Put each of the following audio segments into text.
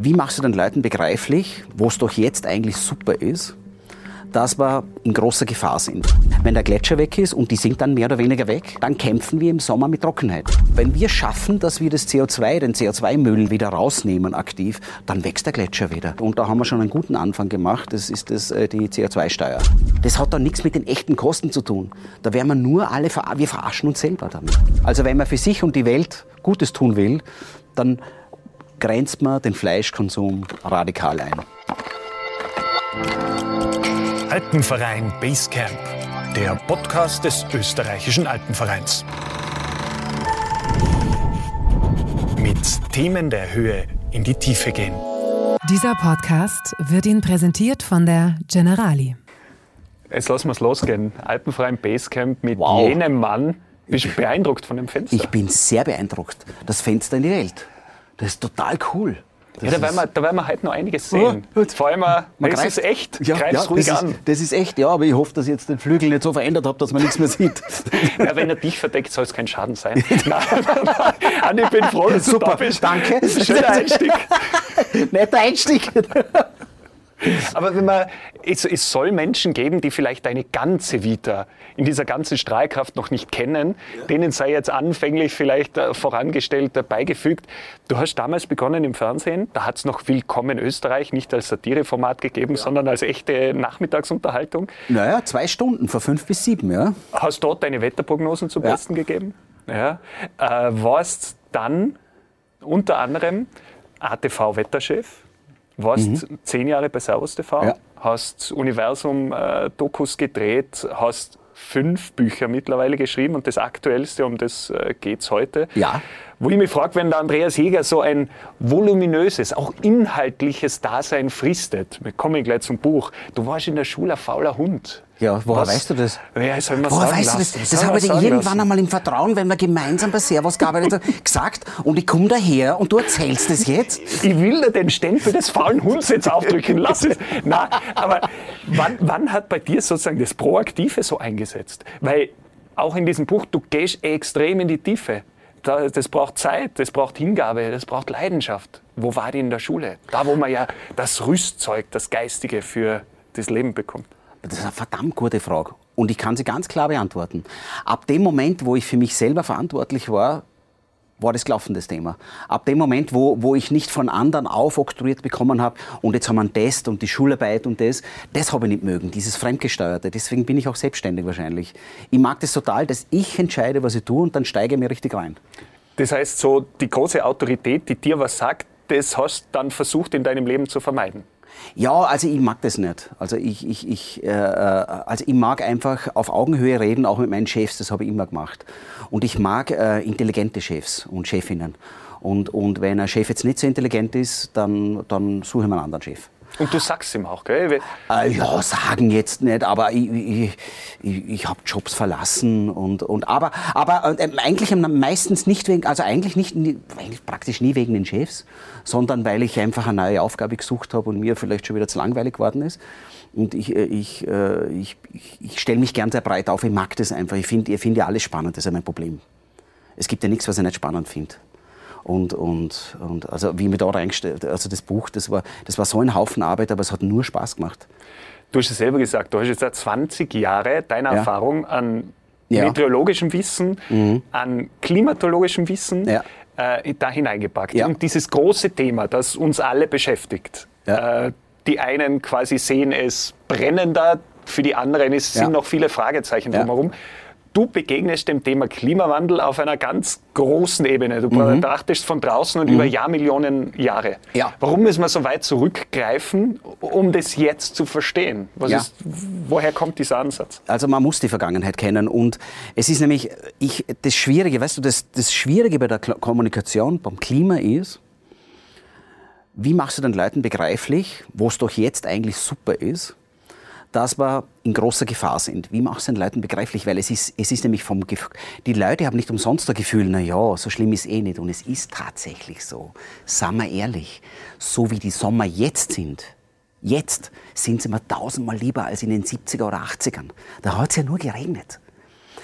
Wie machst du den Leuten begreiflich, wo es doch jetzt eigentlich super ist, dass wir in großer Gefahr sind. Wenn der Gletscher weg ist und die sind dann mehr oder weniger weg, dann kämpfen wir im Sommer mit Trockenheit. Wenn wir schaffen, dass wir das CO2, den CO2-Müll wieder rausnehmen aktiv, dann wächst der Gletscher wieder. Und da haben wir schon einen guten Anfang gemacht. Das ist das, äh, die CO2-Steuer. Das hat dann nichts mit den echten Kosten zu tun. Da werden wir nur alle, ver wir verarschen uns selber damit. Also wenn man für sich und die Welt Gutes tun will, dann grenzt man den Fleischkonsum radikal ein. Alpenverein Basecamp, der Podcast des österreichischen Alpenvereins. Mit Themen der Höhe in die Tiefe gehen. Dieser Podcast wird Ihnen präsentiert von der Generali. Jetzt lassen wir es losgehen. Alpenverein Basecamp mit Wow. jenem Mann. Bist du beeindruckt von dem Fenster? Ich bin sehr beeindruckt. Das Fenster in die Welt. Das ist total cool. Ja, da werden, wir, da werden wir heute noch einiges sehen. Oh, Vor allem, äh, Man das greift- ist echt. Ja, ja, ruhig das an. Ist, das ist echt, ja, aber ich hoffe, dass ich jetzt den Flügel nicht so verändert habe, dass man nichts mehr sieht. Ja, wenn er dich verdeckt, soll es kein Schaden sein. Nein, Andi, ich bin froh, dass du Super, da bist. danke. Das ist ein schöner Einstieg. Netter Einstieg. Aber wenn man, es, es soll Menschen geben, die vielleicht deine ganze Vita in dieser ganzen Strahlkraft noch nicht kennen, denen sei jetzt anfänglich vielleicht äh, vorangestellt, äh, beigefügt. Du hast damals begonnen im Fernsehen, da hat es noch Willkommen Österreich nicht als Satireformat gegeben, sondern als echte Nachmittagsunterhaltung. Naja, zwei Stunden, von fünf bis sieben, ja. Hast dort deine Wetterprognosen zum Ja. Besten gegeben? Ja. Äh, warst dann unter anderem ATV-Wetterchef, warst zehn Jahre bei Servus TV, Mhm. Ja. hast Universum-Dokus gedreht, hast fünf Bücher mittlerweile geschrieben und das aktuellste, um das äh, geht es heute. Ja. Wo ich mich frage, wenn der Andreas Jäger so ein voluminöses, auch inhaltliches Dasein fristet, wir kommen gleich zum Buch, du warst in der Schule ein fauler Hund. Ja, woher Was- weißt du das? Ja, soll Woher sagen weißt du lassen. das? Soll Das man habe ich sagen irgendwann lassen. einmal im Vertrauen, wenn wir gemeinsam bei Servus gearbeitet haben, gesagt und ich komme daher und du erzählst das jetzt? Ich will dir den Stempel des faulen Hunds jetzt aufdrücken. Lass es. Nein, aber wann, wann hat bei dir sozusagen das Proaktive so eingesetzt? Weil auch in diesem Buch, du gehst extrem in die Tiefe. Da- Das braucht Zeit, das braucht Hingabe, das braucht Leidenschaft. Wo war die in der Schule? Da, wo man ja das Rüstzeug, das Geistige für das Leben bekommt. Das ist eine verdammt gute Frage. Und ich kann sie ganz klar beantworten. Ab dem Moment, wo ich für mich selber verantwortlich war, war das gelaufen, das Thema. Ab dem Moment, wo, wo ich nicht von anderen aufoktroyiert bekommen habe und jetzt haben wir einen Test und die Schularbeit und das, das habe ich nicht mögen, dieses Fremdgesteuerte. Deswegen bin ich auch selbstständig wahrscheinlich. Ich mag das total, dass ich entscheide, was ich tue und dann steige ich mir richtig rein. Das heißt, so die große Autorität, die dir was sagt, das hast du dann versucht in deinem Leben zu vermeiden. Ja, also ich mag das nicht. Also ich, ich, ich, äh, äh, also ich mag einfach auf Augenhöhe reden, auch mit meinen Chefs, das habe ich immer gemacht. Und ich mag äh, intelligente Chefs und Chefinnen. Und, und wenn ein Chef jetzt nicht so intelligent ist, dann, dann suche ich mir einen anderen Chef. Und du sagst ihm auch, gell? Äh, ja, sagen jetzt nicht, aber ich, ich, ich, ich habe Jobs verlassen und, und aber, aber äh, eigentlich meistens nicht wegen, also eigentlich nicht, eigentlich praktisch nie wegen den Chefs, sondern weil ich einfach eine neue Aufgabe gesucht habe und mir vielleicht schon wieder zu langweilig geworden ist. Und ich, äh, ich, äh, ich, ich, ich stelle mich gern sehr breit auf, ich mag das einfach. Ich finde ich find ja alles spannend, das ist ja mein Problem. Es gibt ja nichts, was ich nicht spannend finde. Und, und, und also wie mich da reingestellt, also das Buch, das war, das war so ein Haufen Arbeit, aber es hat nur Spaß gemacht. Du hast es selber gesagt, du hast jetzt seit 20 Jahre deiner Ja. Erfahrung an Ja. Mhm. meteorologischem Wissen, an klimatologischem Wissen Ja. äh, da hineingepackt. Und dieses große Thema, das uns alle beschäftigt. Äh, die einen quasi sehen es brennender, für die anderen ist, sind noch viele Fragezeichen drumherum. Du begegnest dem Thema Klimawandel auf einer ganz großen Ebene. Du betrachtest von draußen und über Jahrmillionen Jahre. Mhm. Ja. Warum müssen wir so weit zurückgreifen, um das jetzt zu verstehen? Ja. ist, woher kommt dieser Ansatz? Also man muss die Vergangenheit kennen und es ist nämlich ich, das Schwierige, weißt du, das, das Schwierige bei der Kommunikation beim Klima ist, wie machst du den Leuten begreiflich, wo es doch jetzt eigentlich super ist, dass wir in großer Gefahr sind. Wie machst du den Leuten begreiflich? Weil es ist, es ist nämlich vom Gef die Leute haben nicht umsonst das Gefühl, na ja, so schlimm ist eh nicht. Und es ist tatsächlich so. Sagen wir ehrlich, so wie die Sommer jetzt sind, jetzt sind sie mir tausendmal lieber als in den 70er oder 80ern. Da hat es ja nur geregnet.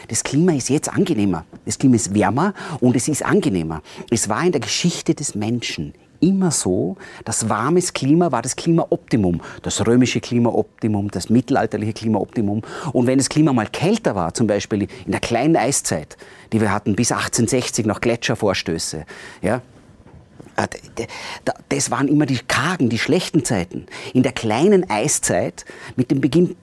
Das Klima ist jetzt angenehmer. Das Klima ist wärmer und es ist angenehmer. Es war in der Geschichte des Menschen immer so, das warmes Klima war das Klimaoptimum, das römische Klimaoptimum, das mittelalterliche Klimaoptimum. Und wenn das Klima mal kälter war, zum Beispiel in der kleinen Eiszeit, die wir hatten bis 1860 noch Gletschervorstöße, ja, äh, das waren immer die kargen, die schlechten Zeiten. In der kleinen Eiszeit, mit dem Beginn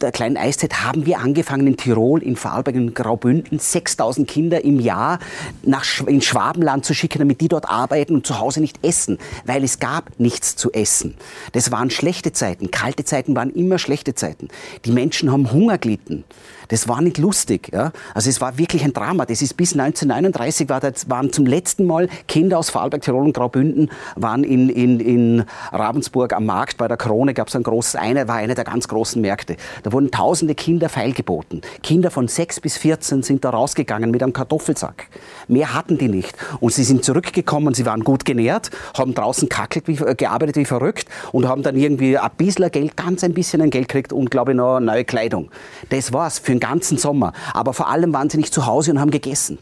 der kleinen Eiszeit haben wir angefangen in Tirol, in Vorarlberg, in Graubünden 6000 Kinder im Jahr nach in Schwabenland zu schicken, damit die dort arbeiten und zu Hause nicht essen, weil es gab nichts zu essen. Das waren schlechte Zeiten. Kalte Zeiten waren immer schlechte Zeiten. Die Menschen haben Hunger gelitten. Das war nicht lustig. Ja? Also es war wirklich ein Drama. Das ist bis 1939 war das, waren zum letzten Mal Kinder aus Vorarlberg, Tirol und Graubünden waren in, in, in Ravensburg am Markt bei der Krone gab es ein großes, einer war einer der ganz großen Märkte. Da wurden tausende Kinder feilgeboten. Kinder von 6 bis 14 sind da rausgegangen mit einem Kartoffelsack. Mehr hatten die nicht. Und sie sind zurückgekommen, sie waren gut genährt, haben draußen kackelt, wie, gearbeitet wie verrückt und haben dann irgendwie ein bisschen Geld, ganz ein bisschen ein Geld gekriegt und glaube ich noch neue Kleidung. Das war's für den ganzen Sommer. Aber vor allem waren sie nicht zu Hause und haben gegessen.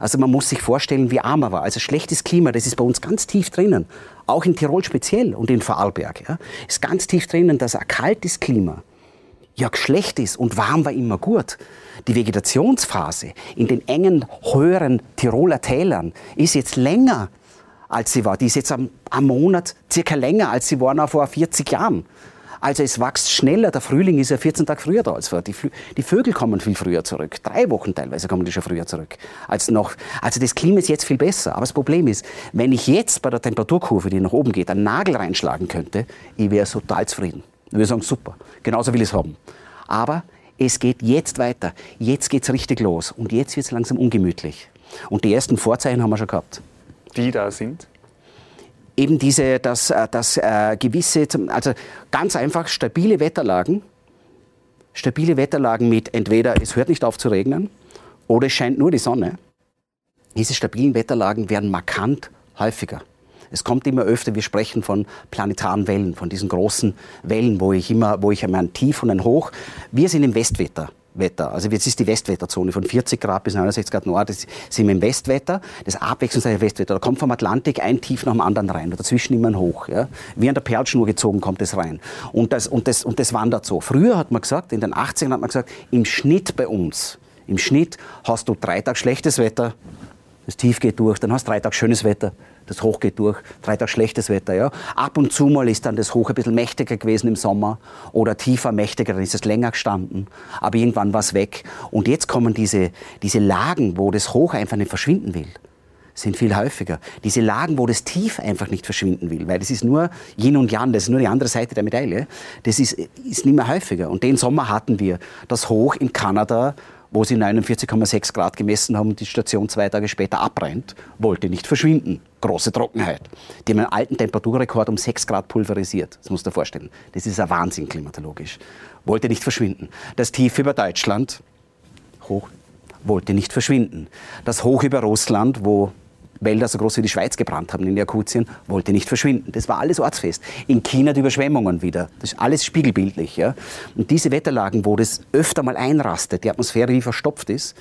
Also man muss sich vorstellen, wie arm er war. Also schlechtes Klima, das ist bei uns ganz tief drinnen. Auch in Tirol speziell und in Vorarlberg. Ja, ist ganz tief drinnen, dass ein kaltes Klima ja schlecht ist und warm war immer gut. Die Vegetationsphase in den engen, höheren Tiroler Tälern ist jetzt länger, als sie war. Die ist jetzt am, am Monat circa länger, als sie war noch vor 40 Jahren. Also es wächst schneller. Der Frühling ist ja 14 Tage früher da als vorher. Die, die, Vögel kommen viel früher zurück. Drei Wochen teilweise kommen die schon früher zurück. Als noch. Also das Klima ist jetzt viel besser. Aber das Problem ist, wenn ich jetzt bei der Temperaturkurve, die nach oben geht, einen Nagel reinschlagen könnte, ich wäre total zufrieden. Ich würde sagen, super. Genauso will ich es haben. Aber es geht jetzt weiter. Jetzt geht es richtig los. Und jetzt wird es langsam ungemütlich. Und die ersten Vorzeichen haben wir schon gehabt. Die da sind? Eben diese, dass, äh, äh, gewisse, also ganz einfach stabile Wetterlagen, stabile Wetterlagen mit entweder es hört nicht auf zu regnen oder es scheint nur die Sonne. Diese stabilen Wetterlagen werden markant häufiger. Es kommt immer öfter, wir sprechen von planetaren Wellen, von diesen großen Wellen, wo ich immer, wo ich einmal ein Tief und ein Hoch. Wir sind im Westwetter. Wetter. Also jetzt ist die Westwetterzone von 40 Grad bis 69 Grad Nord, das sind im Westwetter, das abwechslungsreiche Westwetter. Da kommt vom Atlantik ein Tief nach dem anderen rein, und dazwischen immer ein Hoch. Ja. Wie an der Perlschnur gezogen kommt es rein. Und das, und, das, und das wandert so. Früher hat man gesagt, in den 80ern hat man gesagt, im Schnitt bei uns, im Schnitt hast du drei Tage schlechtes Wetter, das Tief geht durch, dann hast du drei Tage schönes Wetter, das Hoch geht durch, drei Tage schlechtes Wetter. Ja. Ab und zu mal ist dann das Hoch ein bisschen mächtiger gewesen im Sommer oder tiefer, mächtiger, dann ist es länger gestanden. Aber irgendwann war es weg. Und jetzt kommen diese, diese Lagen, wo das Hoch einfach nicht verschwinden will sind viel häufiger. Diese Lagen, wo das Tief einfach nicht verschwinden will, weil das ist nur Yin und Yang, das ist nur die andere Seite der Medaille, das ist, ist nicht mehr häufiger. Und den Sommer hatten wir das Hoch in Kanada wo sie 49,6 Grad gemessen haben und die Station zwei Tage später abbrennt, wollte nicht verschwinden. Große Trockenheit. Die haben einen alten Temperaturrekord um 6 Grad pulverisiert. Das musst du dir vorstellen. Das ist ein Wahnsinn klimatologisch. Wollte nicht verschwinden. Das Tief über Deutschland, hoch, wollte nicht verschwinden. Das Hoch über Russland, wo Wälder so groß wie die Schweiz gebrannt haben in Jakutien, wollte nicht verschwinden. Das war alles ortsfest. In China die Überschwemmungen wieder. Das ist alles spiegelbildlich. Ja? Und diese Wetterlagen, wo das öfter mal einrastet, die Atmosphäre wie verstopft ist,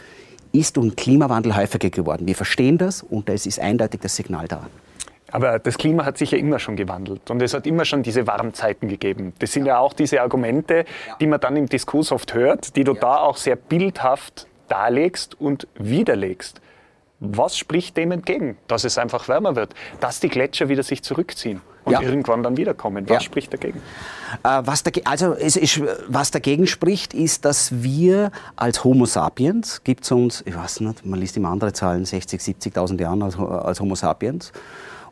ist durch Klimawandel häufiger geworden. Wir verstehen das und es ist eindeutig das Signal da. Aber das Klima hat sich ja immer schon gewandelt und es hat immer schon diese Warmzeiten gegeben. Das sind ja, ja auch diese Argumente, die man dann im Diskurs oft hört, die du ja. da auch sehr bildhaft darlegst und widerlegst. Was spricht dem entgegen? Dass es einfach wärmer wird, dass die Gletscher wieder sich zurückziehen und ja. irgendwann dann wiederkommen. Was ja. spricht dagegen? Äh, was, dagegen, also es ist, was dagegen spricht, ist, dass wir als Homo sapiens, gibt es uns, ich weiß nicht, man liest immer andere Zahlen, 60, 70.000 Jahren als, als Homo sapiens,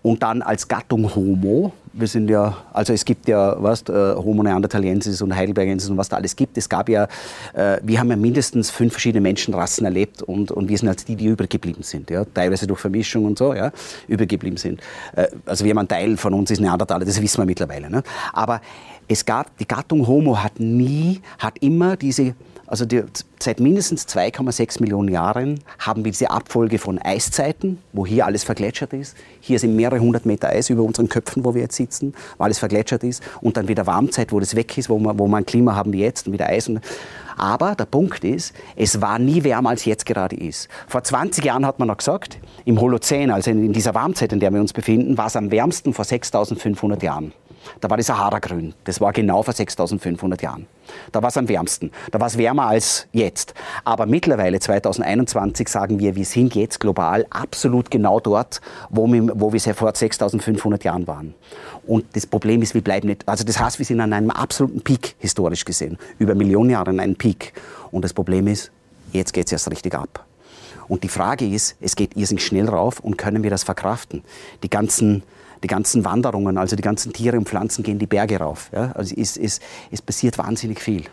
und dann als Gattung Homo. Wir sind ja, also es gibt ja, was, äh, Homo neanderthaliensis und heidelbergensis und was da alles gibt. Es gab ja, äh, wir haben ja mindestens fünf verschiedene Menschenrassen erlebt und, und wir sind halt die, die übergeblieben sind, ja, teilweise durch Vermischung und so, ja, übergeblieben sind. Äh, also wir haben einen Teil von uns ist Neandertaler, das wissen wir mittlerweile. Ne? Aber es gab, die Gattung Homo hat nie, hat immer diese Also die, seit mindestens 2,6 Millionen Jahren haben wir diese Abfolge von Eiszeiten, wo hier alles vergletschert ist. Hier sind mehrere hundert Meter Eis über unseren Köpfen, wo wir jetzt sitzen, wo alles vergletschert ist. Und dann wieder Warmzeit, wo das weg ist, wo wir, wo wir ein Klima haben wie jetzt und wieder Eis. Und aber der Punkt ist, es war nie wärmer, als jetzt gerade ist. Vor 20 Jahren hat man noch gesagt, im Holozän, also in dieser Warmzeit, in der wir uns befinden, war es am wärmsten vor 6500 Jahren. Da war die Sahara grün. Das war genau vor 6500 Jahren. Da war es am wärmsten. Da war es wärmer als jetzt. Aber mittlerweile, 2021, sagen wir, wir sind jetzt global absolut genau dort, wo wir, wo wir vor 6500 Jahren waren. Und das Problem ist, wir bleiben nicht, also das heißt, wir sind an einem absoluten Peak, historisch gesehen. Über Millionen Jahre an einem Peak. Und das Problem ist, jetzt geht es erst richtig ab. Und die Frage ist, es geht irrsinnig schnell rauf und können wir das verkraften? Die ganzen die ganzen Wanderungen, also die ganzen Tiere und Pflanzen gehen die Berge rauf. Ja? Also es, es, es passiert wahnsinnig viel.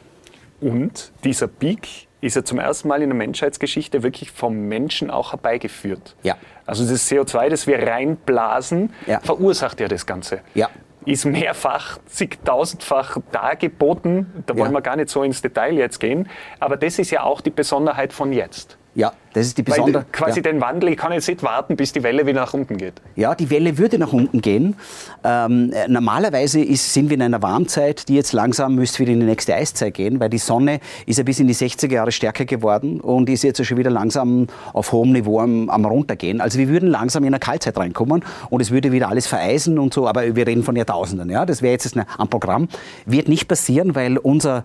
Und dieser Peak ist ja zum ersten Mal in der Menschheitsgeschichte wirklich vom Menschen auch herbeigeführt. Ja. Also das CO2, das wir reinblasen, ja. verursacht ja das Ganze. Ja. Ist mehrfach, zigtausendfach dargeboten. Da wollen wir gar nicht so ins Detail jetzt gehen. Aber das ist ja auch die Besonderheit von jetzt. Ja, das ist die besondere. Quasi ja. den Wandel, ich kann jetzt nicht warten, bis die Welle wieder nach unten geht. Ja, die Welle würde nach unten gehen. Ähm, normalerweise ist, sind wir in einer Warmzeit, die jetzt langsam müsste wieder in die nächste Eiszeit gehen, weil die Sonne ist ja bis in die 60er Jahre stärker geworden und ist jetzt schon wieder langsam auf hohem Niveau am, am runtergehen. Also wir würden langsam in eine Kaltzeit reinkommen und es würde wieder alles vereisen und so, aber wir reden von Jahrtausenden. Ja? Das wäre jetzt ein Programm. Wird nicht passieren, weil unser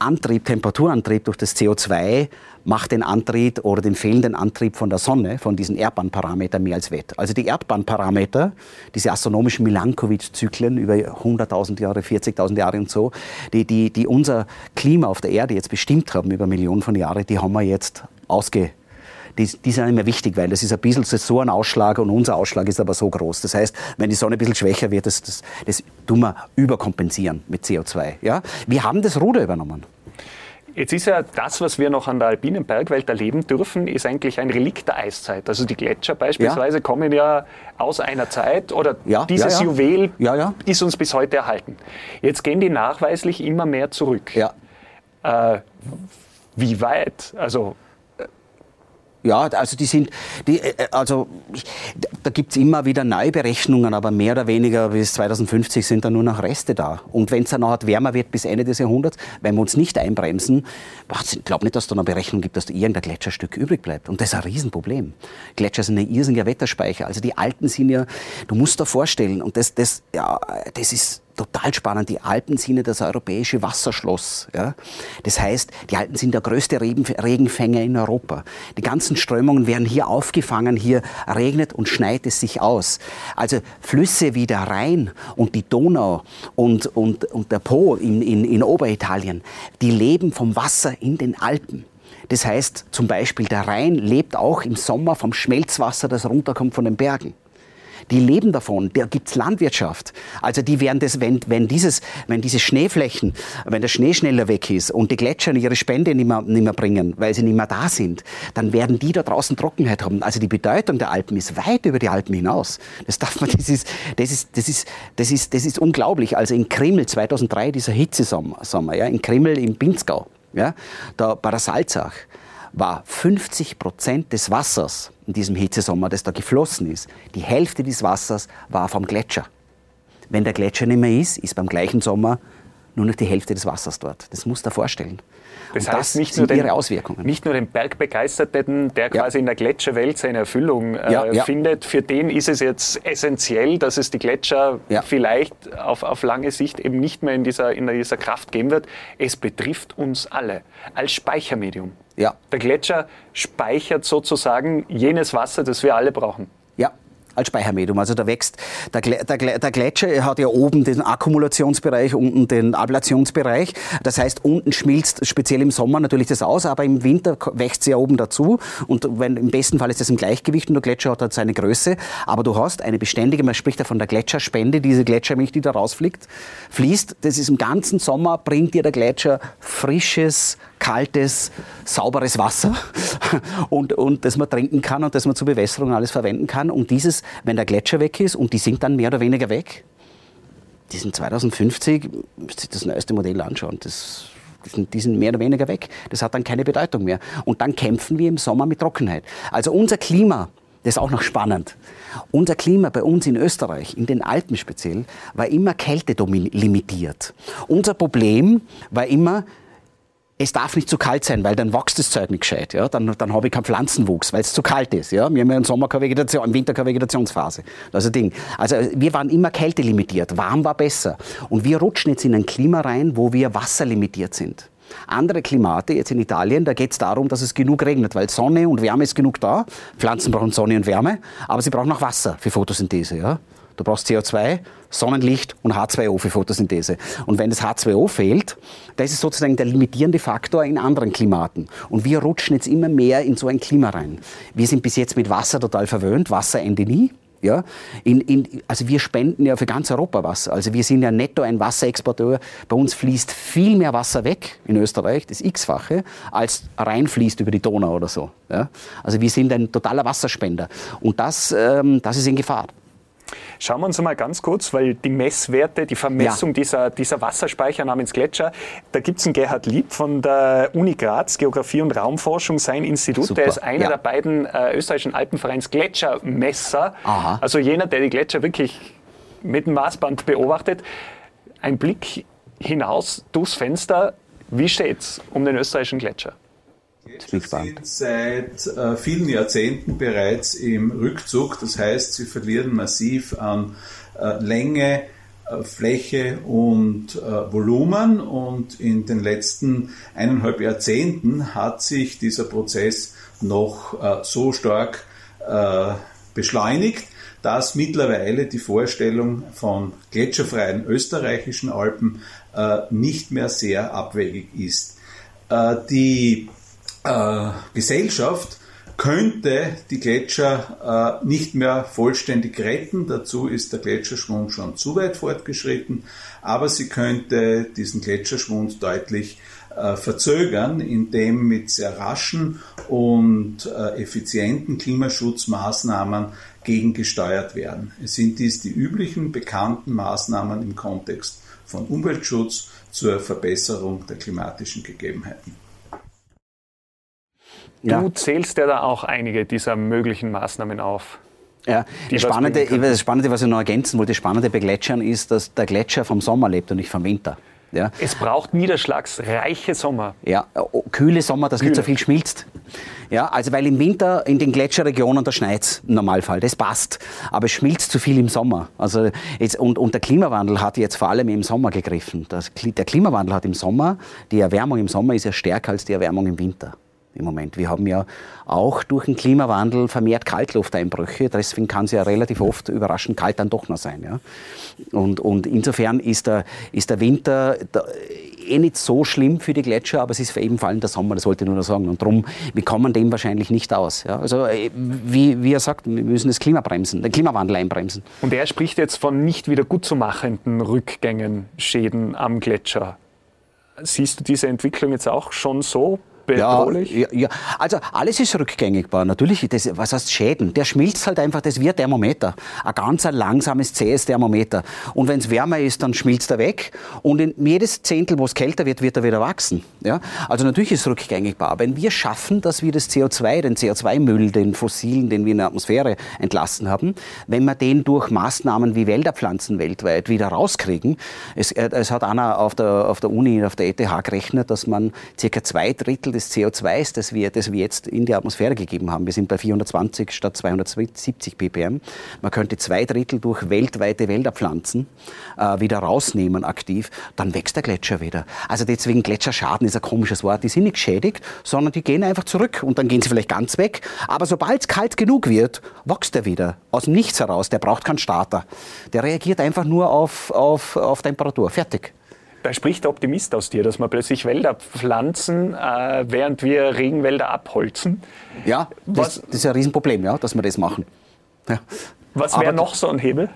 Antrieb, Temperaturantrieb durch das CO2 macht den Antrieb oder den fehlenden Antrieb von der Sonne, von diesen Erdbahnparametern mehr als wett. Also die Erdbahnparameter, diese astronomischen Milankovitch-Zyklen über 100.000 Jahre, 40.000 Jahre und so, die, die, die unser Klima auf der Erde jetzt bestimmt haben über Millionen von Jahren, die haben wir jetzt ausge die, die, sind nicht mehr wichtig, weil das ist ein bisschen so ein Ausschlag und unser Ausschlag ist aber so groß. Das heißt, wenn die Sonne ein bisschen schwächer wird, das, das, das tun wir überkompensieren mit CO2. Ja? Wir haben das Ruder übernommen. Jetzt ist ja das, was wir noch an der alpinen Bergwelt erleben dürfen, ist eigentlich ein Relikt der Eiszeit. Also die Gletscher beispielsweise ja. kommen ja aus einer Zeit oder ja, dieses ja, Juwel ist uns bis heute erhalten. Jetzt gehen die nachweislich immer mehr zurück. Äh, wie weit? Also ja, also die sind, die, äh, also da gibt es immer wieder neue Berechnungen, aber mehr oder weniger bis 2050 sind da nur noch Reste da. Und wenn es dann noch wärmer wird bis Ende des Jahrhunderts, wenn wir uns nicht einbremsen, ich glaube nicht, dass da eine Berechnung gibt, dass da irgendein Gletscherstück übrig bleibt. Und das ist ein Riesenproblem. Gletscher sind ein irrsinniger Wetterspeicher. Also die Alten sind ja, du musst dir vorstellen, und das, das, ja, das ist total spannend. Die Alpen sind ja das europäische Wasserschloss. Ja? Das heißt, die Alpen sind der größte Regenfänger in Europa. Die ganzen Strömungen werden hier aufgefangen, hier regnet und schneit es sich aus. Also Flüsse wie der Rhein und die Donau und, und, und der Po in, in, in Oberitalien, die leben vom Wasser in den Alpen. Das heißt zum Beispiel, der Rhein lebt auch im Sommer vom Schmelzwasser, das runterkommt von den Bergen die leben davon. Da gibt's Landwirtschaft. Also die werden das, wenn, wenn, dieses, wenn diese Schneeflächen, wenn der Schnee schneller weg ist und die Gletscher ihre Spende nicht mehr, nicht mehr bringen, weil sie nicht mehr da sind, dann werden die da draußen Trockenheit haben. Also die Bedeutung der Alpen ist weit über die Alpen hinaus. Das darf man, das ist, das ist, das ist, das ist, das ist unglaublich. Also in Krimmel 2003, dieser Hitzesommer, ja, in Krimmel im Pinzgau, ja, da bei der Salzach, war 50 Prozent des Wassers in diesem Hitzesommer, das da geflossen ist, die Hälfte des Wassers war vom Gletscher. Wenn der Gletscher nicht mehr ist, ist beim gleichen Sommer nur noch die Hälfte des Wassers dort. Das muss du dir vorstellen. Das Und heißt, das nicht, nur den, ihre Auswirkungen. nicht nur den Bergbegeisterten, der quasi ja. in der Gletscherwelt seine Erfüllung äh, ja. findet, für den ist es jetzt essentiell, dass es die Gletscher vielleicht auf, auf lange Sicht eben nicht mehr in dieser, in dieser Kraft geben wird. Es betrifft uns alle als Speichermedium. Ja. Der Gletscher speichert sozusagen jenes Wasser, das wir alle brauchen als Speichermedium. Also da wächst, der, der, der Gletscher hat ja oben den Akkumulationsbereich, unten den Ablationsbereich. Das heißt, unten schmilzt speziell im Sommer natürlich das aus, aber im Winter wächst sie ja oben dazu. Und wenn, im besten Fall ist das im Gleichgewicht und der Gletscher hat halt seine Größe. Aber du hast eine beständige, man spricht ja von der Gletscherspende, diese Gletschermilch, die da rausfliegt, fließt. Das ist im ganzen Sommer, bringt dir der Gletscher frisches, kaltes, sauberes Wasser und, und das man trinken kann und das man zur Bewässerung alles verwenden kann. Und dieses, wenn der Gletscher weg ist und die sind dann mehr oder weniger weg, die sind 2050, müsst ihr das neueste Modell anschauen. Das Die sind, mehr oder weniger weg. Das hat dann keine Bedeutung mehr. Und dann kämpfen wir im Sommer mit Trockenheit. Also unser Klima, das ist auch noch spannend. Unser Klima bei uns in Österreich, in den Alpen speziell, war immer Kälte limitiert. Unser Problem war immer, es darf nicht zu kalt sein, weil dann wächst das Zeug nicht gescheit. Ja? Dann, dann habe ich keinen Pflanzenwuchs, weil es zu kalt ist. Ja? Wir haben ja im Sommer keine Vegetation, im Winter keine Vegetationsphase. Das ist ein Ding. Also wir waren immer kältelimitiert. Warm war besser. Und wir rutschen jetzt in ein Klima rein, wo wir wasserlimitiert sind. Andere Klimate, jetzt in Italien, da geht es darum, dass es genug regnet, weil Sonne und Wärme ist genug da. Pflanzen brauchen Sonne und Wärme, aber sie brauchen auch Wasser für Photosynthese. Ja? Du brauchst CO2, Sonnenlicht und H2O für Photosynthese. Und wenn das H2O fehlt, das ist sozusagen der limitierende Faktor in anderen Klimaten. Und wir rutschen jetzt immer mehr in so ein Klima rein. Wir sind bis jetzt mit Wasser total verwöhnt, Wasser ende nie. Ja, in, in, also wir spenden ja für ganz Europa Wasser. Also wir sind ja netto ein Wasserexporteur. Bei uns fließt viel mehr Wasser weg in Österreich, das x-fache, als reinfließt über die Donau oder so. Ja? Also wir sind ein totaler Wasserspender. Und das, ähm, das ist in Gefahr. Schauen wir uns mal ganz kurz, weil die Messwerte, die Vermessung ja. dieser, dieser Wasserspeicher namens Gletscher, da gibt es einen Gerhard Lieb von der Uni Graz, Geografie und Raumforschung, sein Institut, Super. der ist einer ja. der beiden äh, österreichischen Alpenvereins Gletschermesser, Aha. also jener, der die Gletscher wirklich mit dem Maßband beobachtet. Ein Blick hinaus durchs Fenster, wie steht es um den österreichischen Gletscher? Sie sind seit äh, vielen Jahrzehnten bereits im Rückzug. Das heißt, sie verlieren massiv an äh, Länge, äh, Fläche und äh, Volumen. Und in den letzten eineinhalb Jahrzehnten hat sich dieser Prozess noch äh, so stark äh, beschleunigt, dass mittlerweile die Vorstellung von gletscherfreien österreichischen Alpen nicht mehr sehr abwegig ist. Die äh, Gesellschaft könnte die Gletscher äh, nicht mehr vollständig retten. Dazu ist der Gletscherschwund schon zu weit fortgeschritten. Aber sie könnte diesen Gletscherschwund deutlich äh, verzögern, indem mit sehr raschen und äh, effizienten Klimaschutzmaßnahmen gegengesteuert werden. Es sind dies die üblichen bekannten Maßnahmen im Kontext von Umweltschutz zur Verbesserung der klimatischen Gegebenheiten. Du ja. zählst ja da auch einige dieser möglichen Maßnahmen auf. Ja, das Spannende, das Spannende, was ich noch ergänzen wollte, das Spannende bei Gletschern ist, dass der Gletscher vom Sommer lebt und nicht vom Winter. Ja. Es braucht niederschlagsreiche Sommer. Ja, kühle Sommer, dass kühle. nicht so viel schmilzt. Ja, also weil im Winter in den Gletscherregionen, da schneit im Normalfall, das passt. Aber es schmilzt zu viel im Sommer. Also jetzt, und, und der Klimawandel hat jetzt vor allem im Sommer gegriffen. Das, der Klimawandel hat im Sommer, die Erwärmung im Sommer ist ja stärker als die Erwärmung im Winter im Moment. Wir haben ja auch durch den Klimawandel vermehrt Kaltlufteinbrüche. Deswegen kann es ja relativ oft überraschend kalt dann doch noch sein. Ja? Und, und insofern ist der, ist der Winter der, eh nicht so schlimm für die Gletscher, aber es ist eben vor allem der Sommer, das wollte ich nur noch sagen. Und darum, wir kommen dem wahrscheinlich nicht aus. Ja? Also äh, wie, wie er sagt, wir müssen das Klima bremsen, den Klimawandel einbremsen. Und er spricht jetzt von nicht wieder gut zu machenden Rückgängen, Schäden am Gletscher. Siehst du diese Entwicklung jetzt auch schon so bedrohlich? Ja, ja, also alles ist rückgängigbar. Natürlich, das, was heißt Schäden? Der schmilzt halt einfach, das wird Thermometer. Ein ganz ein langsames, zähes Thermometer. Und wenn es wärmer ist, dann schmilzt er weg. Und in jedes Zehntel, wo es kälter wird, wird er wieder wachsen. Ja? Also natürlich ist es rückgängigbar. Wenn wir schaffen, dass wir das CO2, den CO2-Müll, den fossilen, den wir in der Atmosphäre entlassen haben, wenn wir den durch Maßnahmen wie Wälderpflanzen weltweit wieder rauskriegen, es, äh, es hat einer auf der, auf der Uni, auf der ETH gerechnet, dass man circa zwei Drittel des CO2s, das wir, das wir jetzt in die Atmosphäre gegeben haben, wir sind bei 420 statt 270 ppm, man könnte zwei Drittel durch weltweite Wälderpflanzen äh, wieder rausnehmen aktiv, dann wächst der Gletscher wieder. Also deswegen Gletscherschaden ist ein komisches Wort. Die sind nicht geschädigt, sondern die gehen einfach zurück und dann gehen sie vielleicht ganz weg. Aber sobald es kalt genug wird, wächst er wieder. Aus dem Nichts heraus. Der braucht keinen Starter. Der reagiert einfach nur auf, auf, auf Temperatur. Fertig. Da spricht der Optimist aus dir, dass wir plötzlich Wälder pflanzen, äh, während wir Regenwälder abholzen. Ja, das, das, ist ein Riesenproblem, ja, dass wir das machen. Ja. Was wäre noch so ein Hebel?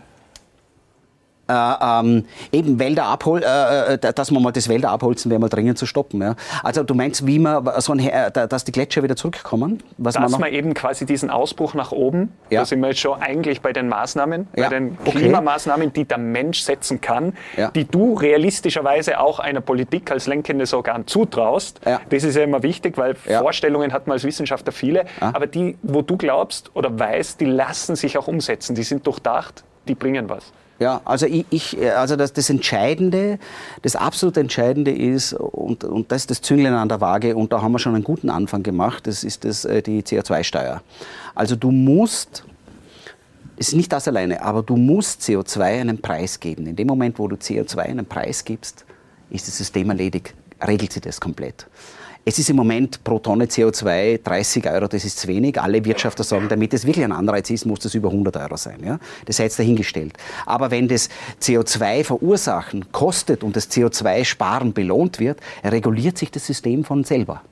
Äh, ähm, eben Wälder abholen, äh, äh, dass man mal das Wälder abholzen wäre mal dringend zu stoppen. Ja. Also du meinst, wie man so ein, äh, dass die Gletscher wieder zurückkommen? Was dass man, man, eben quasi diesen Ausbruch nach oben, ja. da sind wir jetzt schon eigentlich bei den Maßnahmen, ja. bei den Klimamaßnahmen, okay. die der Mensch setzen kann, ja. die du realistischerweise auch einer Politik als lenkendes Organ zutraust. Das ist ja immer wichtig, weil Vorstellungen hat man als Wissenschaftler viele, aber die, wo du glaubst oder weißt, die lassen sich auch umsetzen, die sind durchdacht, die bringen was. Ja, also ich, ich also das, das, Entscheidende, das absolut Entscheidende ist, und, und das ist das Zünglein an der Waage, und da haben wir schon einen guten Anfang gemacht, das ist das, äh, die CO2-Steuer. Also du musst, es ist nicht das alleine, aber du musst CO2 einen Preis geben. In dem Moment, wo du CO2 einen Preis gibst, ist das System erledigt, regelt sich das komplett. Es ist im Moment pro Tonne CO2 30 Euro, das ist zu wenig. Alle Wirtschaftler sagen, damit es wirklich ein Anreiz ist, muss das über 100 Euro sein. Ja? Das sei jetzt dahingestellt. Aber wenn das CO2 verursachen kostet und das CO2-Sparen belohnt wird, reguliert sich das System von selber.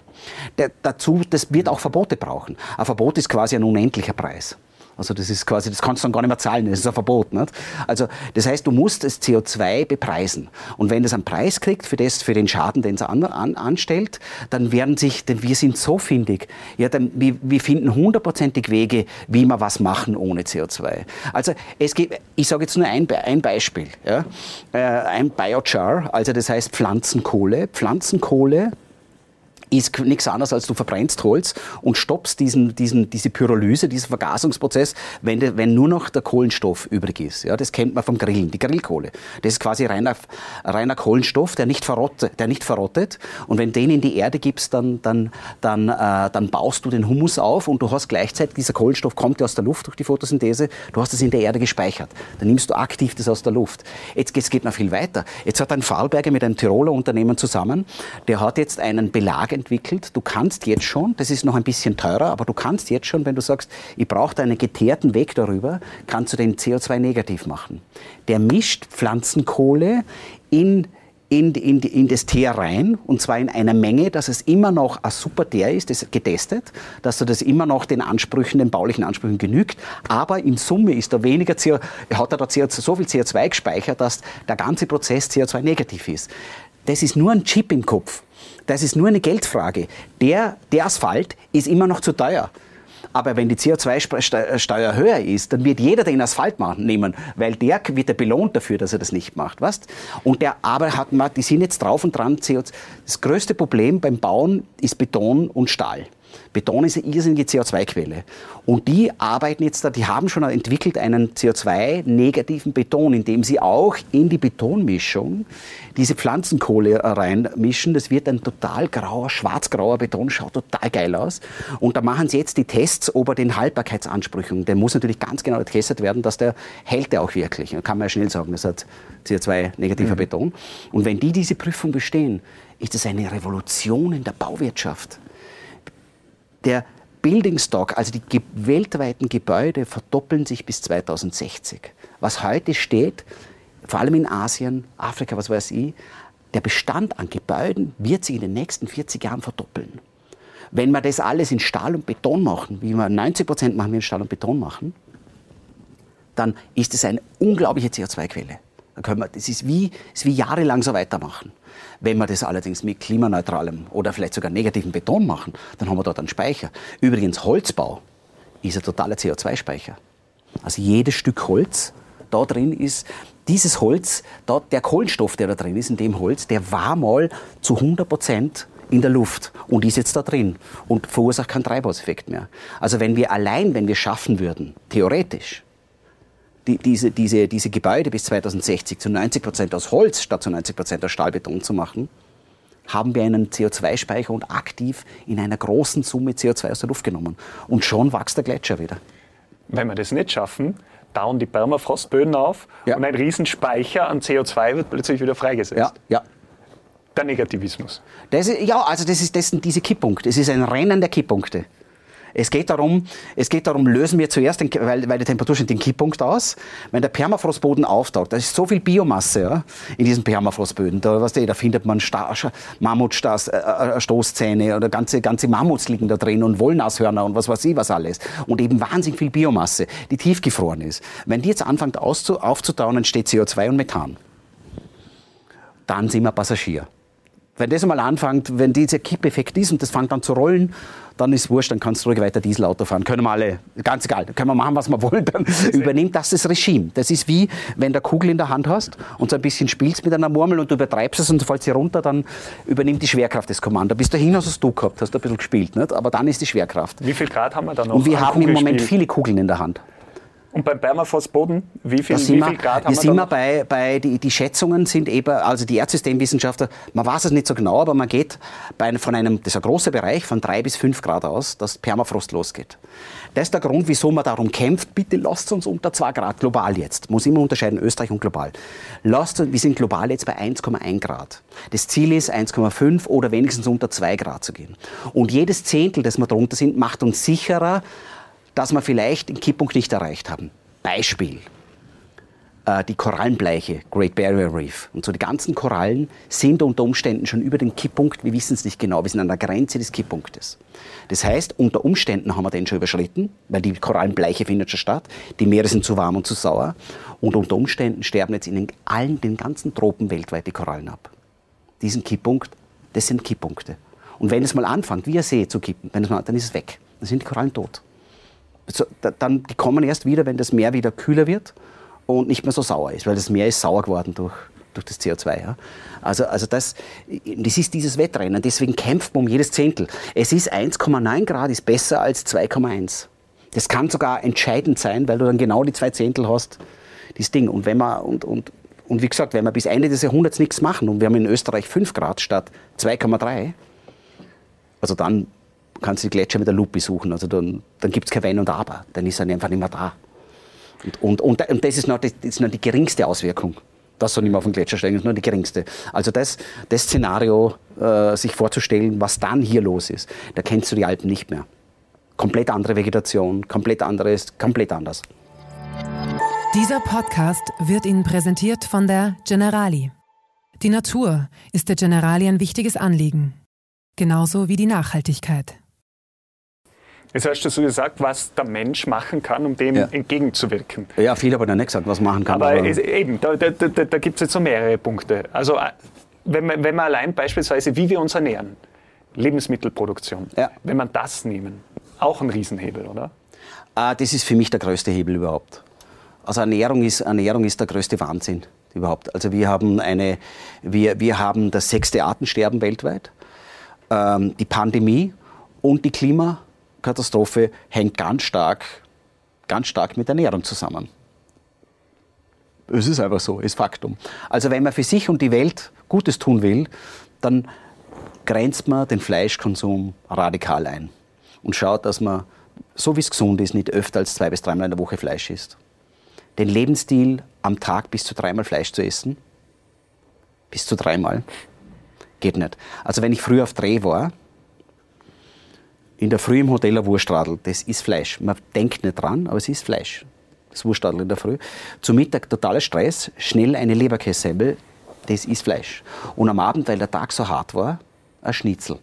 Der, dazu, das wird auch Verbote brauchen. Ein Verbot ist quasi ein unendlicher Preis. Also das ist quasi, das kannst du dann gar nicht mehr zahlen, das ist ein Verbot. Nicht? Also das heißt, du musst das CO2 bepreisen. Und wenn das einen Preis kriegt für, das, für den Schaden, den es an, an, anstellt, dann werden sich, denn wir sind so findig, ja, dann, wir, wir finden hundertprozentig Wege, wie wir was machen ohne CO2. Also es gibt, ich sage jetzt nur ein, ein Beispiel, ja? Äh, ein Biochar, also das heißt Pflanzenkohle. Pflanzenkohle ist nichts anderes, als du verbrennst Holz und stoppst diesen, diesen, diese Pyrolyse, diesen Vergasungsprozess, wenn, de, wenn nur noch der Kohlenstoff übrig ist. Ja, das kennt man vom Grillen, die Grillkohle. Das ist quasi reiner, reiner Kohlenstoff, der nicht, verrottet, der nicht verrottet. Und wenn den in die Erde gibst, dann, dann, dann, äh, dann baust du den Humus auf und du hast gleichzeitig, dieser Kohlenstoff kommt ja aus der Luft durch die Photosynthese, du hast es in der Erde gespeichert. Dann nimmst du aktiv das aus der Luft. Jetzt, jetzt geht noch viel weiter. Jetzt hat ein Vorarlberger mit einem Tiroler Unternehmen zusammen, der hat jetzt einen Belag entwickelt. Du kannst jetzt schon, das ist noch ein bisschen teurer, aber du kannst jetzt schon, wenn du sagst, ich brauche einen geteerten Weg darüber, kannst du den CO2 negativ machen. Der mischt Pflanzenkohle in in, in, in das Teer rein und zwar in einer Menge, dass es immer noch ein super Teer ist, das getestet, dass du das immer noch den Ansprüchen, den baulichen Ansprüchen genügt, aber in Summe ist da weniger CO, hat er da CO2, so viel CO2 gespeichert, dass der ganze Prozess CO2 negativ ist. Das ist nur ein Chip im Kopf. Das ist nur eine Geldfrage. Der, der Asphalt ist immer noch zu teuer. Aber wenn die CO2-Steuer höher ist, dann wird jeder den Asphalt machen, nehmen, weil der wird er belohnt dafür, dass er das nicht macht. Weißt? Und der aber hat, die sind jetzt drauf und dran. CO2. Das größte Problem beim Bauen ist Beton und Stahl. Beton ist eine irrsinnige CO2-Quelle. Und die arbeiten jetzt da, die haben schon entwickelt einen CO2-negativen Beton, indem sie auch in die Betonmischung diese Pflanzenkohle reinmischen. Das wird ein total grauer, schwarzgrauer Beton, schaut total geil aus. Und da machen sie jetzt die Tests, ob er den Haltbarkeitsansprüchen, der muss natürlich ganz genau getestet werden, dass der hält er auch wirklich. Da kann man ja schnell sagen, das hat CO2-negativer mhm. Beton. Und wenn die diese Prüfung bestehen, ist das eine Revolution in der Bauwirtschaft der Building Stock, also die ge weltweiten Gebäude, verdoppeln sich bis 2060. Was heute steht, vor allem in Asien, Afrika, was weiß ich, der Bestand an Gebäuden wird sich in den nächsten 40 Jahren verdoppeln. Wenn wir das alles in Stahl und Beton machen, wie wir 90 Prozent machen wir in Stahl und Beton machen, dann ist es eine unglaubliche CO2-Quelle. Das ist wie, ist wie jahrelang so weitermachen. Wenn wir das allerdings mit klimaneutralem oder vielleicht sogar negativem Beton machen, dann haben wir dort einen Speicher. Übrigens, Holzbau ist ein totaler CO2-Speicher. Also jedes Stück Holz, da drin ist, dieses Holz, da, der Kohlenstoff, der da drin ist in dem Holz, der war mal zu 100 Prozent in der Luft und ist jetzt da drin und verursacht keinen Treibhauseffekt mehr. Also wenn wir allein, wenn wir schaffen würden, theoretisch, die, diese, diese, diese Gebäude bis 2060 zu 90 Prozent aus Holz statt zu 90 Prozent aus Stahlbeton zu machen, haben wir einen CO2-Speicher und aktiv in einer großen Summe CO2 aus der Luft genommen. Und schon wächst der Gletscher wieder. Wenn wir das nicht schaffen, tauen die Permafrostböden auf ja. und ein Riesenspeicher an CO2 wird plötzlich wieder freigesetzt. Ja, ja. Der Negativismus. Das ist, ja, also das, ist, das sind diese Kipppunkte. Es ist ein Rennen der Kipppunkte. Es geht darum, es geht darum, lösen wir zuerst, den, weil, weil die Temperatur steht, den Kipppunkt aus. Wenn der Permafrostboden auftaucht, da ist so viel Biomasse ja, in diesen Permafrostböden. Da, weißt du, da findet man Mammutstoßzähne äh, äh oder ganze, ganze Mammuts liegen da drin und Wollnashörner und was weiß ich was alles. Und eben wahnsinnig viel Biomasse, die tiefgefroren ist. Wenn die jetzt anfängt aufzutauen, entsteht CO2 und Methan. Dann sind wir Passagier. Wenn das einmal anfängt, wenn dieser Kippeffekt ist und das fängt an zu rollen, dann ist wurscht, dann kannst du ruhig weiter Dieselauto fahren. Können wir alle, ganz egal, können wir machen, was wir wollen, dann übernimmt das das Regime. Das ist wie, wenn du Kugel in der Hand hast und so ein bisschen spielst mit einer Murmel und du übertreibst es und fällt sie runter, dann übernimmt die Schwerkraft das Kommando. Bis dahin hast du es gehabt, hast du ein bisschen gespielt, nicht? aber dann ist die Schwerkraft. Wie viel Grad haben wir da noch? Und wir haben im Moment viele Kugeln in der Hand. Und beim Permafrostboden, wie viel, wie viel Grad haben wir? sind wir bei, bei die, die Schätzungen sind eben, also die Erdsystemwissenschaftler, man weiß es nicht so genau, aber man geht bei, von einem, das ist ein großer Bereich, von drei bis fünf Grad aus, dass Permafrost losgeht. Das ist der Grund, wieso man darum kämpft, bitte lasst uns unter zwei Grad, global jetzt, muss immer unterscheiden, Österreich und global. Lasst, wir sind global jetzt bei 1,1 Grad. Das Ziel ist 1,5 oder wenigstens unter zwei Grad zu gehen. Und jedes Zehntel, das wir drunter sind, macht uns sicherer, dass wir vielleicht den Kipppunkt nicht erreicht haben. Beispiel. Äh, die Korallenbleiche, Great Barrier Reef. Und so die ganzen Korallen sind unter Umständen schon über den Kipppunkt. Wir wissen es nicht genau. Wir sind an der Grenze des Kipppunktes. Das heißt, unter Umständen haben wir den schon überschritten, weil die Korallenbleiche findet schon statt. Die Meere sind zu warm und zu sauer. Und unter Umständen sterben jetzt in den, allen, den ganzen Tropen weltweit die Korallen ab. Diesen Kipppunkt, das sind Kipppunkte. Und wenn es mal anfängt, wie ihr seht, zu kippen, wenn es mal, dann ist es weg. Dann sind die Korallen tot dann, die kommen erst wieder, wenn das Meer wieder kühler wird und nicht mehr so sauer ist, weil das Meer ist sauer geworden durch, durch das CO2. Ja. Also, also das, das ist dieses Wettrennen. Deswegen kämpft man um jedes Zehntel. Es ist 1,9 Grad ist besser als 2,1. Das kann sogar entscheidend sein, weil du dann genau die zwei Zehntel hast, dieses Ding. Und wenn man, und, und, und wie gesagt, wenn wir bis Ende des Jahrhunderts nichts machen und wir haben in Österreich 5 Grad statt 2,3, also dann kannst du die Gletscher mit der Lupe suchen. Also dann, dann gibt es kein Wenn und Aber. Dann ist er einfach nicht mehr da. Und, und, und, und das, ist noch, das ist noch die geringste Auswirkung. Das soll nicht mehr auf den Gletscher steigen, ist nur die geringste. Also das, das Szenario, äh, sich vorzustellen, was dann hier los ist, da kennst du die Alpen nicht mehr. Komplett andere Vegetation, komplett anderes, komplett anders. Dieser Podcast wird Ihnen präsentiert von der Generali. Die Natur ist der Generali ein wichtiges Anliegen. Genauso wie die Nachhaltigkeit. Jetzt hast du so gesagt, was der Mensch machen kann, um dem ja. entgegenzuwirken. Ja, viel aber noch nicht gesagt, was machen kann. Aber, aber eben, da, da, da, da gibt es jetzt so mehrere Punkte. Also, äh, wenn man, wenn man allein beispielsweise, wie wir uns ernähren, Lebensmittelproduktion, ja. wenn man das nehmen, auch ein Riesenhebel, oder? Ah, das ist für mich der größte Hebel überhaupt. Also Ernährung ist, Ernährung ist der größte Wahnsinn überhaupt. Also wir haben, eine, wir, wir haben das sechste Artensterben weltweit. Ähm, die Pandemie und die Klima Katastrophe hängt ganz stark, ganz stark mit Ernährung zusammen. Es ist einfach so, ist Faktum. Also wenn man für sich und die Welt Gutes tun will, dann grenzt man den Fleischkonsum radikal ein und schaut, dass man, so wie es gesund ist, nicht öfter als zwei bis dreimal in der Woche Fleisch isst. Den Lebensstil am Tag bis zu dreimal Fleisch zu essen, bis zu dreimal, geht nicht. Also wenn ich früher auf Dreh war, in der Früh im Hotel ein Wurstradl, das ist Fleisch. Man denkt nicht dran, aber es ist Fleisch. Das Wurstradl in der Früh. Zum Mittag totaler Stress, schnell eine Leberkässemmel, das ist Fleisch. Und am Abend, weil der Tag so hart war, ein Schnitzel.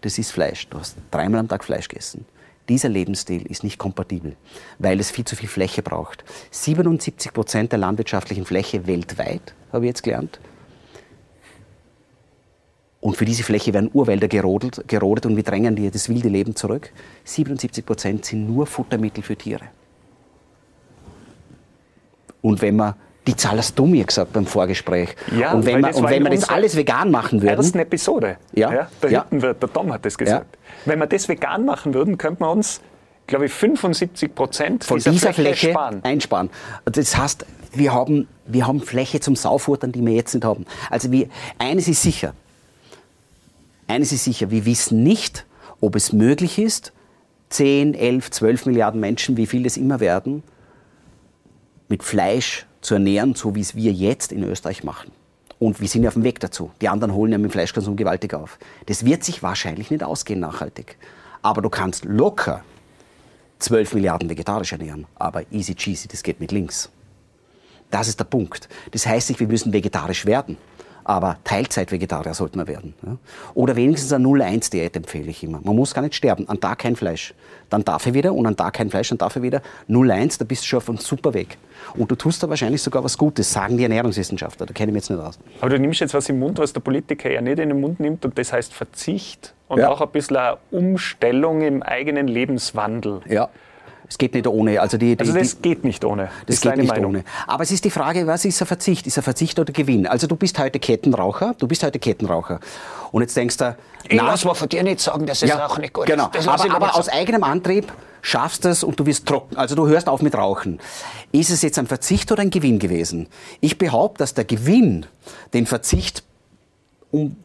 Das ist Fleisch. Du hast dreimal am Tag Fleisch gegessen. Dieser Lebensstil ist nicht kompatibel, weil es viel zu viel Fläche braucht. 77 Prozent der landwirtschaftlichen Fläche weltweit, habe ich jetzt gelernt, und für diese Fläche werden Urwälder gerodet, gerodet und wir drängen die, das wilde Leben zurück. 77 Prozent sind nur Futtermittel für Tiere. Und wenn man die Zahl hast du mir gesagt beim Vorgespräch. Ja, und wenn, man, und wenn wir das alles vegan machen würden. ersten Episode. Ja, ja da ja. hinten wird, der Tom hat das gesagt. Ja. Wenn wir das vegan machen würden, könnte man uns, glaube ich, 75 Prozent von dieser, dieser Fläche, Fläche sparen. einsparen. Das heißt, wir haben, wir haben Fläche zum Saufuttern, die wir jetzt nicht haben. Also wir, eines ist sicher, eines ist sicher, wir wissen nicht, ob es möglich ist, 10, 11, 12 Milliarden Menschen, wie viel es immer werden, mit Fleisch zu ernähren, so wie es wir jetzt in Österreich machen. Und wir sind ja auf dem Weg dazu. Die anderen holen ja mit dem Fleischkonsum gewaltig auf. Das wird sich wahrscheinlich nicht ausgehen nachhaltig. Aber du kannst locker 12 Milliarden vegetarisch ernähren. Aber easy cheesy, das geht mit links. Das ist der Punkt. Das heißt nicht, wir müssen vegetarisch werden. Aber Teilzeit-Vegetarier sollten wir werden. Ja? Oder wenigstens eine 0-1-Diät empfehle ich immer. Man muss gar nicht sterben. An Tag kein Fleisch. Dann darf er wieder und an Tag kein Fleisch, dann darf er wieder 0-1, da bist du schon auf einem super Weg. Und du tust da wahrscheinlich sogar was Gutes, sagen die Ernährungswissenschaftler. Da kenne ich mich jetzt nicht aus. Aber du nimmst jetzt was im Mund, was der Politiker ja nicht in den Mund nimmt und das heißt Verzicht und ja. auch ein bisschen eine Umstellung im eigenen Lebenswandel. Ja. Es geht nicht ohne. Also, die, die, also das geht nicht ohne. Das, das geht nicht Meinung. ohne. Aber es ist die Frage, was ist ein Verzicht? Ist ein Verzicht oder Gewinn? Also du bist heute Kettenraucher, du bist heute Kettenraucher. Und jetzt denkst du, ich na, lass mal von dir nicht sagen, dass es ja, auch nicht gut genau. ist. aber, aber aus eigenem Antrieb schaffst du es und du wirst trocken. Also du hörst auf mit Rauchen. Ist es jetzt ein Verzicht oder ein Gewinn gewesen? Ich behaupte, dass der Gewinn den Verzicht um,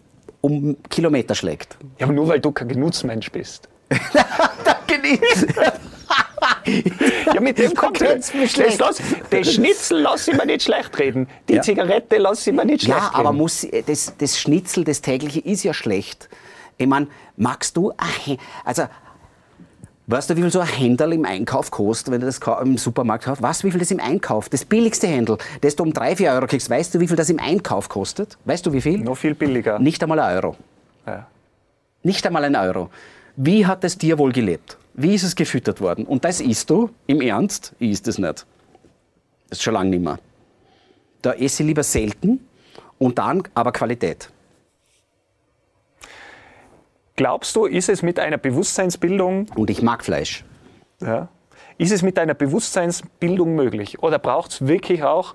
um Kilometer schlägt. Ja, aber nur weil du kein Genussmensch bist. Danke nicht. ja, mit dem kommt das, das, das Schnitzel lass ich mir nicht schlecht reden. Die ja. Zigarette lass ich mir nicht schlecht reden. Ja, aber muss, das, das Schnitzel, das tägliche, ist ja schlecht. Ich meine, magst du, also, Weißt du, wie viel so ein Händel im Einkauf kostet, wenn du das im Supermarkt kaufst? Du, wie viel das im Einkauf? Das billigste Händel, das du um 3, 4 Euro kriegst, weißt du, wie viel das im Einkauf kostet? Weißt du, wie viel? Noch viel billiger. Nicht einmal ein Euro. Ja. Nicht einmal ein Euro. Wie hat das Tier wohl gelebt? Wie ist es gefüttert worden? Und das isst du im Ernst? Ich isst es nicht. Das ist schon lange nicht mehr. Da esse ich lieber selten und dann aber Qualität. Glaubst du, ist es mit einer Bewusstseinsbildung. Und ich mag Fleisch. Ja. Ist es mit einer Bewusstseinsbildung möglich? Oder braucht es wirklich auch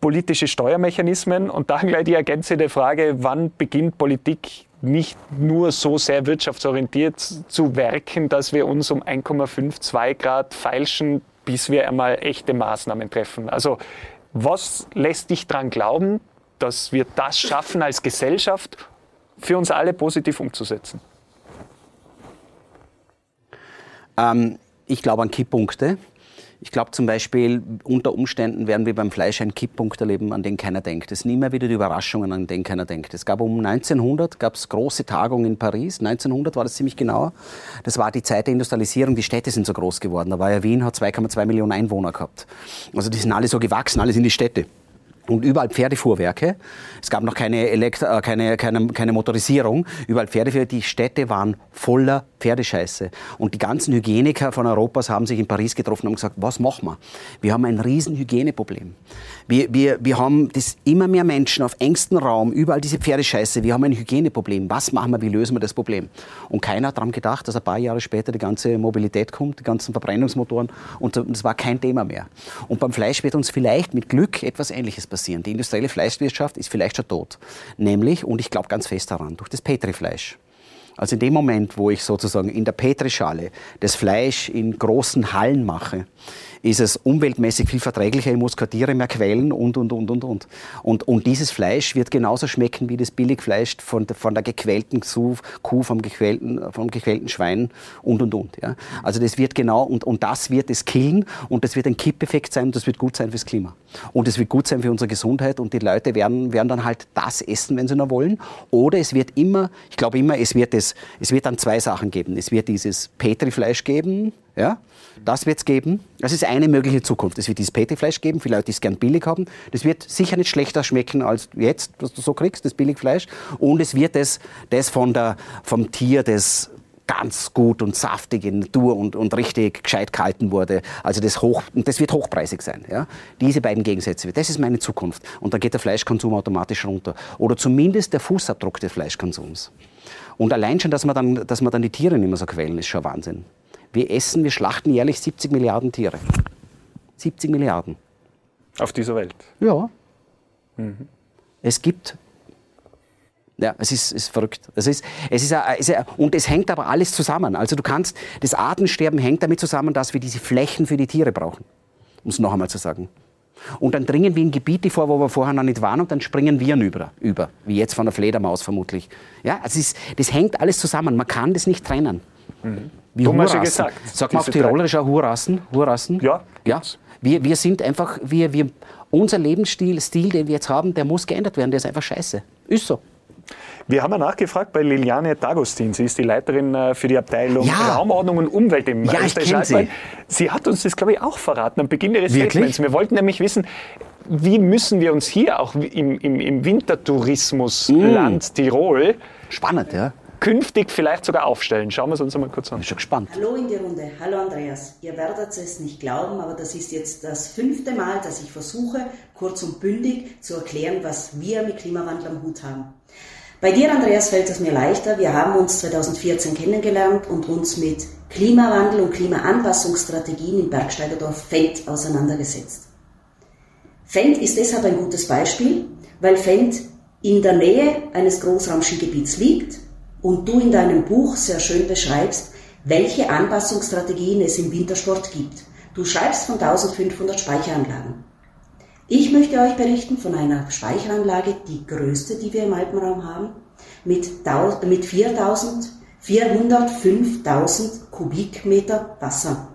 politische Steuermechanismen? Und dann gleich die ergänzende Frage, wann beginnt Politik nicht nur so sehr wirtschaftsorientiert zu werken, dass wir uns um 1,52 Grad feilschen, bis wir einmal echte Maßnahmen treffen. Also was lässt dich daran glauben, dass wir das schaffen als Gesellschaft für uns alle positiv umzusetzen? Ähm, ich glaube an Kipppunkte. Ich glaube zum Beispiel, unter Umständen werden wir beim Fleisch einen Kipppunkt erleben, an den keiner denkt. Es sind immer wieder die Überraschungen, an denen keiner denkt. Es gab um 1900 gab es große Tagungen in Paris. 1900 war das ziemlich genau. Das war die Zeit der Industrialisierung. Die Städte sind so groß geworden. Da war ja Wien, hat 2,2 Millionen Einwohner gehabt. Also die sind alle so gewachsen, alle sind die Städte und überall Pferdefuhrwerke. Es gab noch keine, Elekt äh, keine, keine, keine Motorisierung. Überall Pferdefuhrwerke. Die Städte waren voller Pferdescheiße. Und die ganzen Hygieniker von Europas haben sich in Paris getroffen und gesagt, was machen wir? Wir haben ein riesen Hygieneproblem. Wir, wir, wir haben das immer mehr Menschen auf engstem Raum, überall diese Pferdescheiße. Wir haben ein Hygieneproblem. Was machen wir? Wie lösen wir das Problem? Und keiner hat daran gedacht, dass ein paar Jahre später die ganze Mobilität kommt, die ganzen Verbrennungsmotoren. Und das war kein Thema mehr. Und beim Fleisch wird uns vielleicht mit Glück etwas Ähnliches passieren. Die industrielle Fleischwirtschaft ist vielleicht schon tot. Nämlich, und ich glaube ganz fest daran, durch das Petrifleisch. Also in dem Moment, wo ich sozusagen in der Petrischale das Fleisch in großen Hallen mache, ist es umweltmäßig viel verträglicher, ich muss keine Tiere mehr quälen und, und, und, und, und. Und, und dieses Fleisch wird genauso schmecken wie das Billigfleisch von, von der gequälten Kuh, vom gequälten, vom gequälten Schwein und, und, und. Ja. Also das wird genau, und, und das wird es killen und das wird ein Kippeffekt sein und das wird gut sein fürs Klima. Und es wird gut sein für unsere Gesundheit und die Leute werden, werden dann halt das essen, wenn sie noch wollen. Oder es wird immer, ich glaube immer, es wird, es, es wird dann zwei Sachen geben. Es wird dieses Petrifleisch geben, ja, das wird es geben. Das ist eine mögliche Zukunft. Es wird dieses Petrifleisch geben, viele Leute, die es gern billig haben. Das wird sicher nicht schlechter schmecken als jetzt, was du so kriegst, das Billigfleisch. Und es wird das, das von der, vom Tier, das ganz gut und saftig in Natur und, und richtig gescheit gehalten wurde. Also das, hoch, das wird hochpreisig sein. Ja? Diese beiden Gegensätze, das ist meine Zukunft. Und dann geht der Fleischkonsum automatisch runter. Oder zumindest der Fußabdruck des Fleischkonsums. Und allein schon, dass man dann, dass man dann die Tiere nicht mehr so quälen, ist schon Wahnsinn. Wir essen, wir schlachten jährlich 70 Milliarden Tiere. 70 Milliarden. Auf dieser Welt? Ja. Mhm. Es gibt ja, es ist, ist verrückt. Es ist, es ist, es ist, und es hängt aber alles zusammen. Also du kannst, das Artensterben hängt damit zusammen, dass wir diese Flächen für die Tiere brauchen. Um es noch einmal zu sagen. Und dann dringen wir in Gebiete vor, wo wir vorher noch nicht waren, und dann springen wir über, über wie jetzt von der Fledermaus vermutlich. Ja, es ist, das hängt alles zusammen. Man kann das nicht trennen. Mhm. Wie Hurrassen. gesagt. Sag mal auf Tirolerisch auch Hurrassen? Hurrassen? Ja. ja. Wir, wir sind einfach, wir, wir, unser Lebensstil, Stil, den wir jetzt haben, der muss geändert werden. Der ist einfach scheiße. Ist so. Wir haben ja nachgefragt bei Liliane D'Agostin. Sie ist die Leiterin äh, für die Abteilung Ja. Raumordnung und Umwelt im Ja, ich österreichischen sie. Sie hat uns das, glaube ich, auch verraten am Beginn ihres Wirklich? Statements. Wir wollten nämlich wissen, wie müssen wir uns hier auch im, im, im Wintertourismusland Tirol Spannend, ja? künftig vielleicht sogar aufstellen? Schauen wir es uns einmal kurz an. Bin schon gespannt. Hallo in die Runde. Hallo Andreas. Ihr werdet es nicht glauben, aber das ist jetzt das fünfte Mal, dass ich versuche, kurz und bündig zu erklären, was wir mit Klimawandel am Hut haben. Bei dir, Andreas, fällt es mir leichter. Wir haben uns 2014 kennengelernt und uns mit Klimawandel und Klimaanpassungsstrategien im Bergsteigerdorf Fendt auseinandergesetzt. Fendt ist deshalb ein gutes Beispiel, weil Fendt in der Nähe eines Großraumskigebiets liegt und du in deinem Buch sehr schön beschreibst, welche Anpassungsstrategien es im Wintersport gibt. Du schreibst von 1500 Speicheranlagen. Ich möchte euch berichten von einer Speicheranlage, die größte, die wir im Alpenraum haben, mit, mit 4000, 405.000 Kubikmeter Wasser.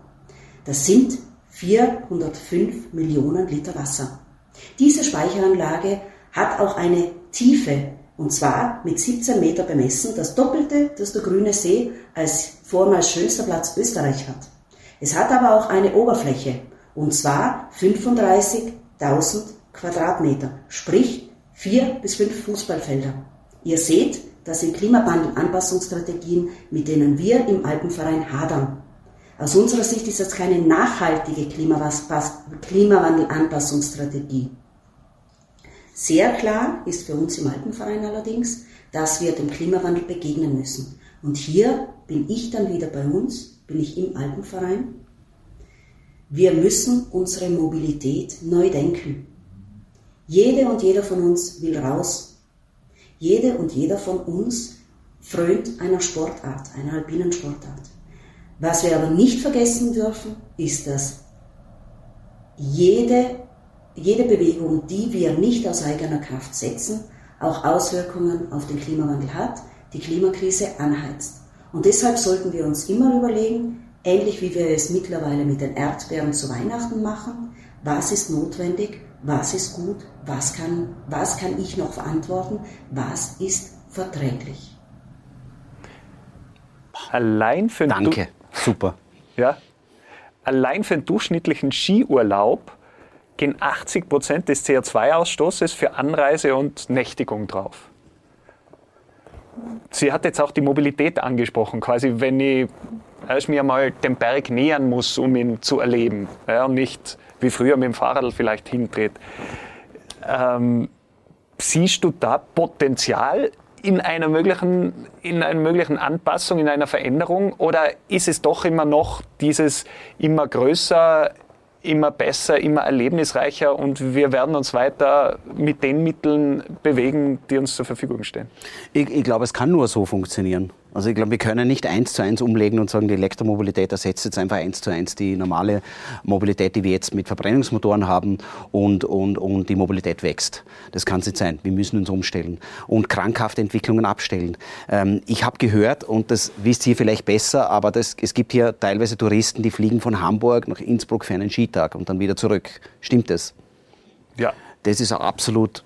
Das sind 405 Millionen Liter Wasser. Diese Speicheranlage hat auch eine Tiefe, und zwar mit 17 Meter bemessen, das Doppelte, das der Grüne See als vormals schönster Platz Österreich hat. Es hat aber auch eine Oberfläche, und zwar 35.000 Quadratmeter, sprich vier bis fünf Fußballfelder. Ihr seht, das sind Klimawandel-Anpassungsstrategien, mit denen wir im Alpenverein hadern. Aus unserer Sicht ist das keine nachhaltige Klimawandel-Anpassungsstrategie. Sehr klar ist für uns im Alpenverein allerdings, dass wir dem Klimawandel begegnen müssen. Und hier bin ich dann wieder bei uns, bin ich im Alpenverein. Wir müssen unsere Mobilität neu denken. Jede und jeder von uns will raus. Jede und jeder von uns frönt einer Sportart, einer alpinen Sportart. Was wir aber nicht vergessen dürfen, ist, dass jede, jede Bewegung, die wir nicht aus eigener Kraft setzen, auch Auswirkungen auf den Klimawandel hat, die Klimakrise anheizt. Und deshalb sollten wir uns immer überlegen, ähnlich wie wir es mittlerweile mit den Erdbeeren zu Weihnachten machen, was ist notwendig, was ist gut, was kann, was kann ich noch verantworten, was ist verträglich. Allein für Danke. Super. Du ja, allein für den durchschnittlichen Skiurlaub gehen 80 Prozent des CO2-Ausstoßes für Anreise und Nächtigung drauf. Sie hat jetzt auch die Mobilität angesprochen, quasi wenn ich erst mir mal den Berg nähern muss, um ihn zu erleben ja, und nicht wie früher mit dem Fahrrad vielleicht hindreht. Ähm, siehst du da Potenzial in einer möglichen, in einer möglichen Anpassung, in einer Veränderung? Oder ist es doch immer noch dieses immer größer, immer besser, immer erlebnisreicher und wir werden uns weiter mit den Mitteln bewegen, die uns zur Verfügung stehen? Ich, ich glaube, es kann nur so funktionieren. Also ich glaube, wir können nicht eins zu eins umlegen und sagen, die Elektromobilität ersetzt jetzt einfach eins zu eins die normale Mobilität, die wir jetzt mit Verbrennungsmotoren haben und, und, und die Mobilität wächst. Das kann es nicht sein. Wir müssen uns umstellen und krankhafte Entwicklungen abstellen. Ähm, ich habe gehört, und das wisst ihr vielleicht besser, aber das, es gibt hier teilweise Touristen, die fliegen von Hamburg nach Innsbruck für einen Skitag und dann wieder zurück. Stimmt das? Ja. Das ist absolut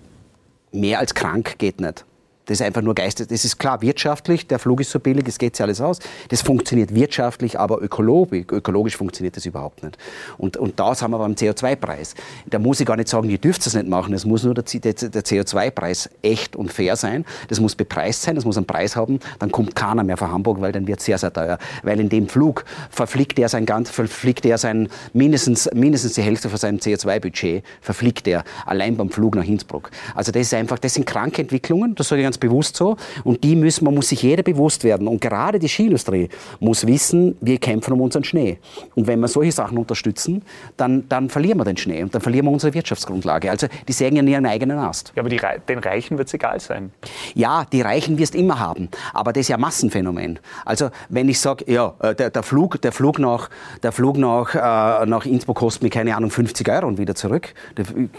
mehr als krank, geht nicht. Das ist einfach nur geistig. Das ist klar wirtschaftlich, der Flug ist so billig, es geht sich alles aus. Das funktioniert wirtschaftlich, aber ökologisch, ökologisch funktioniert das überhaupt nicht. Und, und da sind wir beim CO2-Preis. Da muss ich gar nicht sagen, ihr dürft es nicht machen. Es muss nur der, der, der CO2-Preis echt und fair sein. Das muss bepreist sein, das muss einen Preis haben. Dann kommt keiner mehr von Hamburg, weil dann wird es sehr, sehr teuer. Weil in dem Flug verfliegt er sein ganz, verfliegt er sein mindestens, mindestens die Hälfte von seinem CO2-Budget, verfliegt er allein beim Flug nach Innsbruck. Also das ist einfach, das sind kranke Entwicklungen, das sage ich ganz bewusst so. Und die müssen, man muss sich jeder bewusst werden. Und gerade die Skiindustrie muss wissen, wir kämpfen um unseren Schnee. Und wenn wir solche Sachen unterstützen, dann, dann verlieren wir den Schnee und dann verlieren wir unsere Wirtschaftsgrundlage. Also die sägen ja ihren eigenen Ast. Ja, aber die, den Reichen wird es egal sein. Ja, die Reichen wirst immer haben, aber das ist ja ein Massenphänomen. Also wenn ich sage, ja, äh, der, der Flug, der Flug nach, der Flug nach, äh, nach Innsbruck kostet mir keine Ahnung 50 Euro und wieder zurück.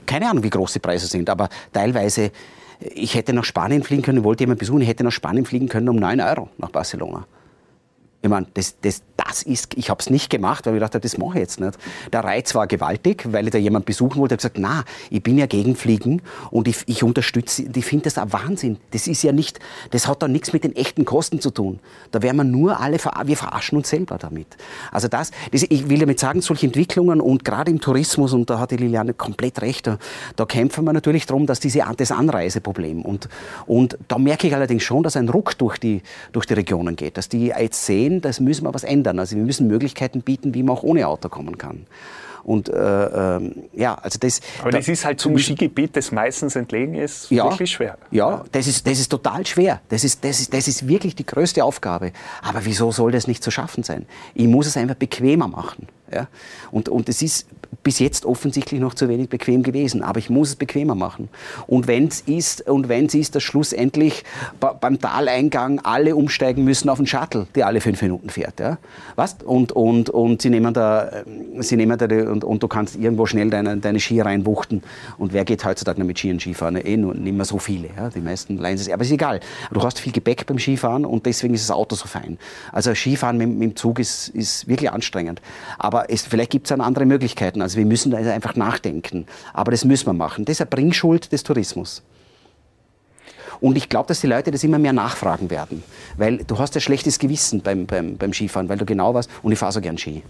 Keine Ahnung, wie groß die Preise sind, aber teilweise. Ich hätte nach Spanien fliegen können, wollte jemand besuchen, ich hätte nach Spanien fliegen können um 9 Euro nach Barcelona. Ich meine, das, das das ist, ich habe es nicht gemacht, weil ich dachte, das mache ich jetzt nicht. Der Reiz war gewaltig, weil ich da jemand besuchen wollte. Ich habe gesagt, na, ich bin ja gegen Fliegen und ich, ich unterstütze, ich finde das ein Wahnsinn. Das ist ja nicht, das hat da nichts mit den echten Kosten zu tun. Da werden wir nur alle, wir verarschen uns selber damit. Also das, das ich will damit sagen, solche Entwicklungen und gerade im Tourismus, und da hat die Liliane komplett recht, da, da kämpfen wir natürlich darum, dass diese, das Anreiseproblem und, und da merke ich allerdings schon, dass ein Ruck durch die, durch die Regionen geht, dass die jetzt sehen, das müssen wir was ändern. Also wir müssen Möglichkeiten bieten, wie man auch ohne Auto kommen kann. Und äh, äh, ja, also das. Aber das ist halt zum Skigebiet, das meistens entlegen ist, ja, wirklich schwer. Ja, das ist, das ist total schwer. Das ist, das, ist, das ist wirklich die größte Aufgabe. Aber wieso soll das nicht zu schaffen sein? Ich muss es einfach bequemer machen. Ja? Und, und es ist bis jetzt offensichtlich noch zu wenig bequem gewesen, aber ich muss es bequemer machen. Und wenn es ist, ist, dass schlussendlich beim Taleingang alle umsteigen müssen auf einen Shuttle, der alle fünf Minuten fährt, ja? Was? Und, und, und sie nehmen da, sie nehmen da und, und du kannst irgendwo schnell deine, deine Ski reinwuchten. Und wer geht heutzutage noch mit Ski und Skifahren? Eh nur, nicht mehr so viele. Ja? Die meisten leihen es. Aber ist egal. Du hast viel Gepäck beim Skifahren und deswegen ist das Auto so fein. Also Skifahren mit, mit dem Zug ist, ist wirklich anstrengend. Aber es, vielleicht gibt es dann andere Möglichkeiten. Also wir müssen da einfach nachdenken. Aber das müssen wir machen. Das ist eine Bringschuld des Tourismus. Und ich glaube, dass die Leute das immer mehr nachfragen werden. Weil du hast ein schlechtes Gewissen beim, beim, beim Skifahren, weil du genau weißt, und ich fahre so gern Ski.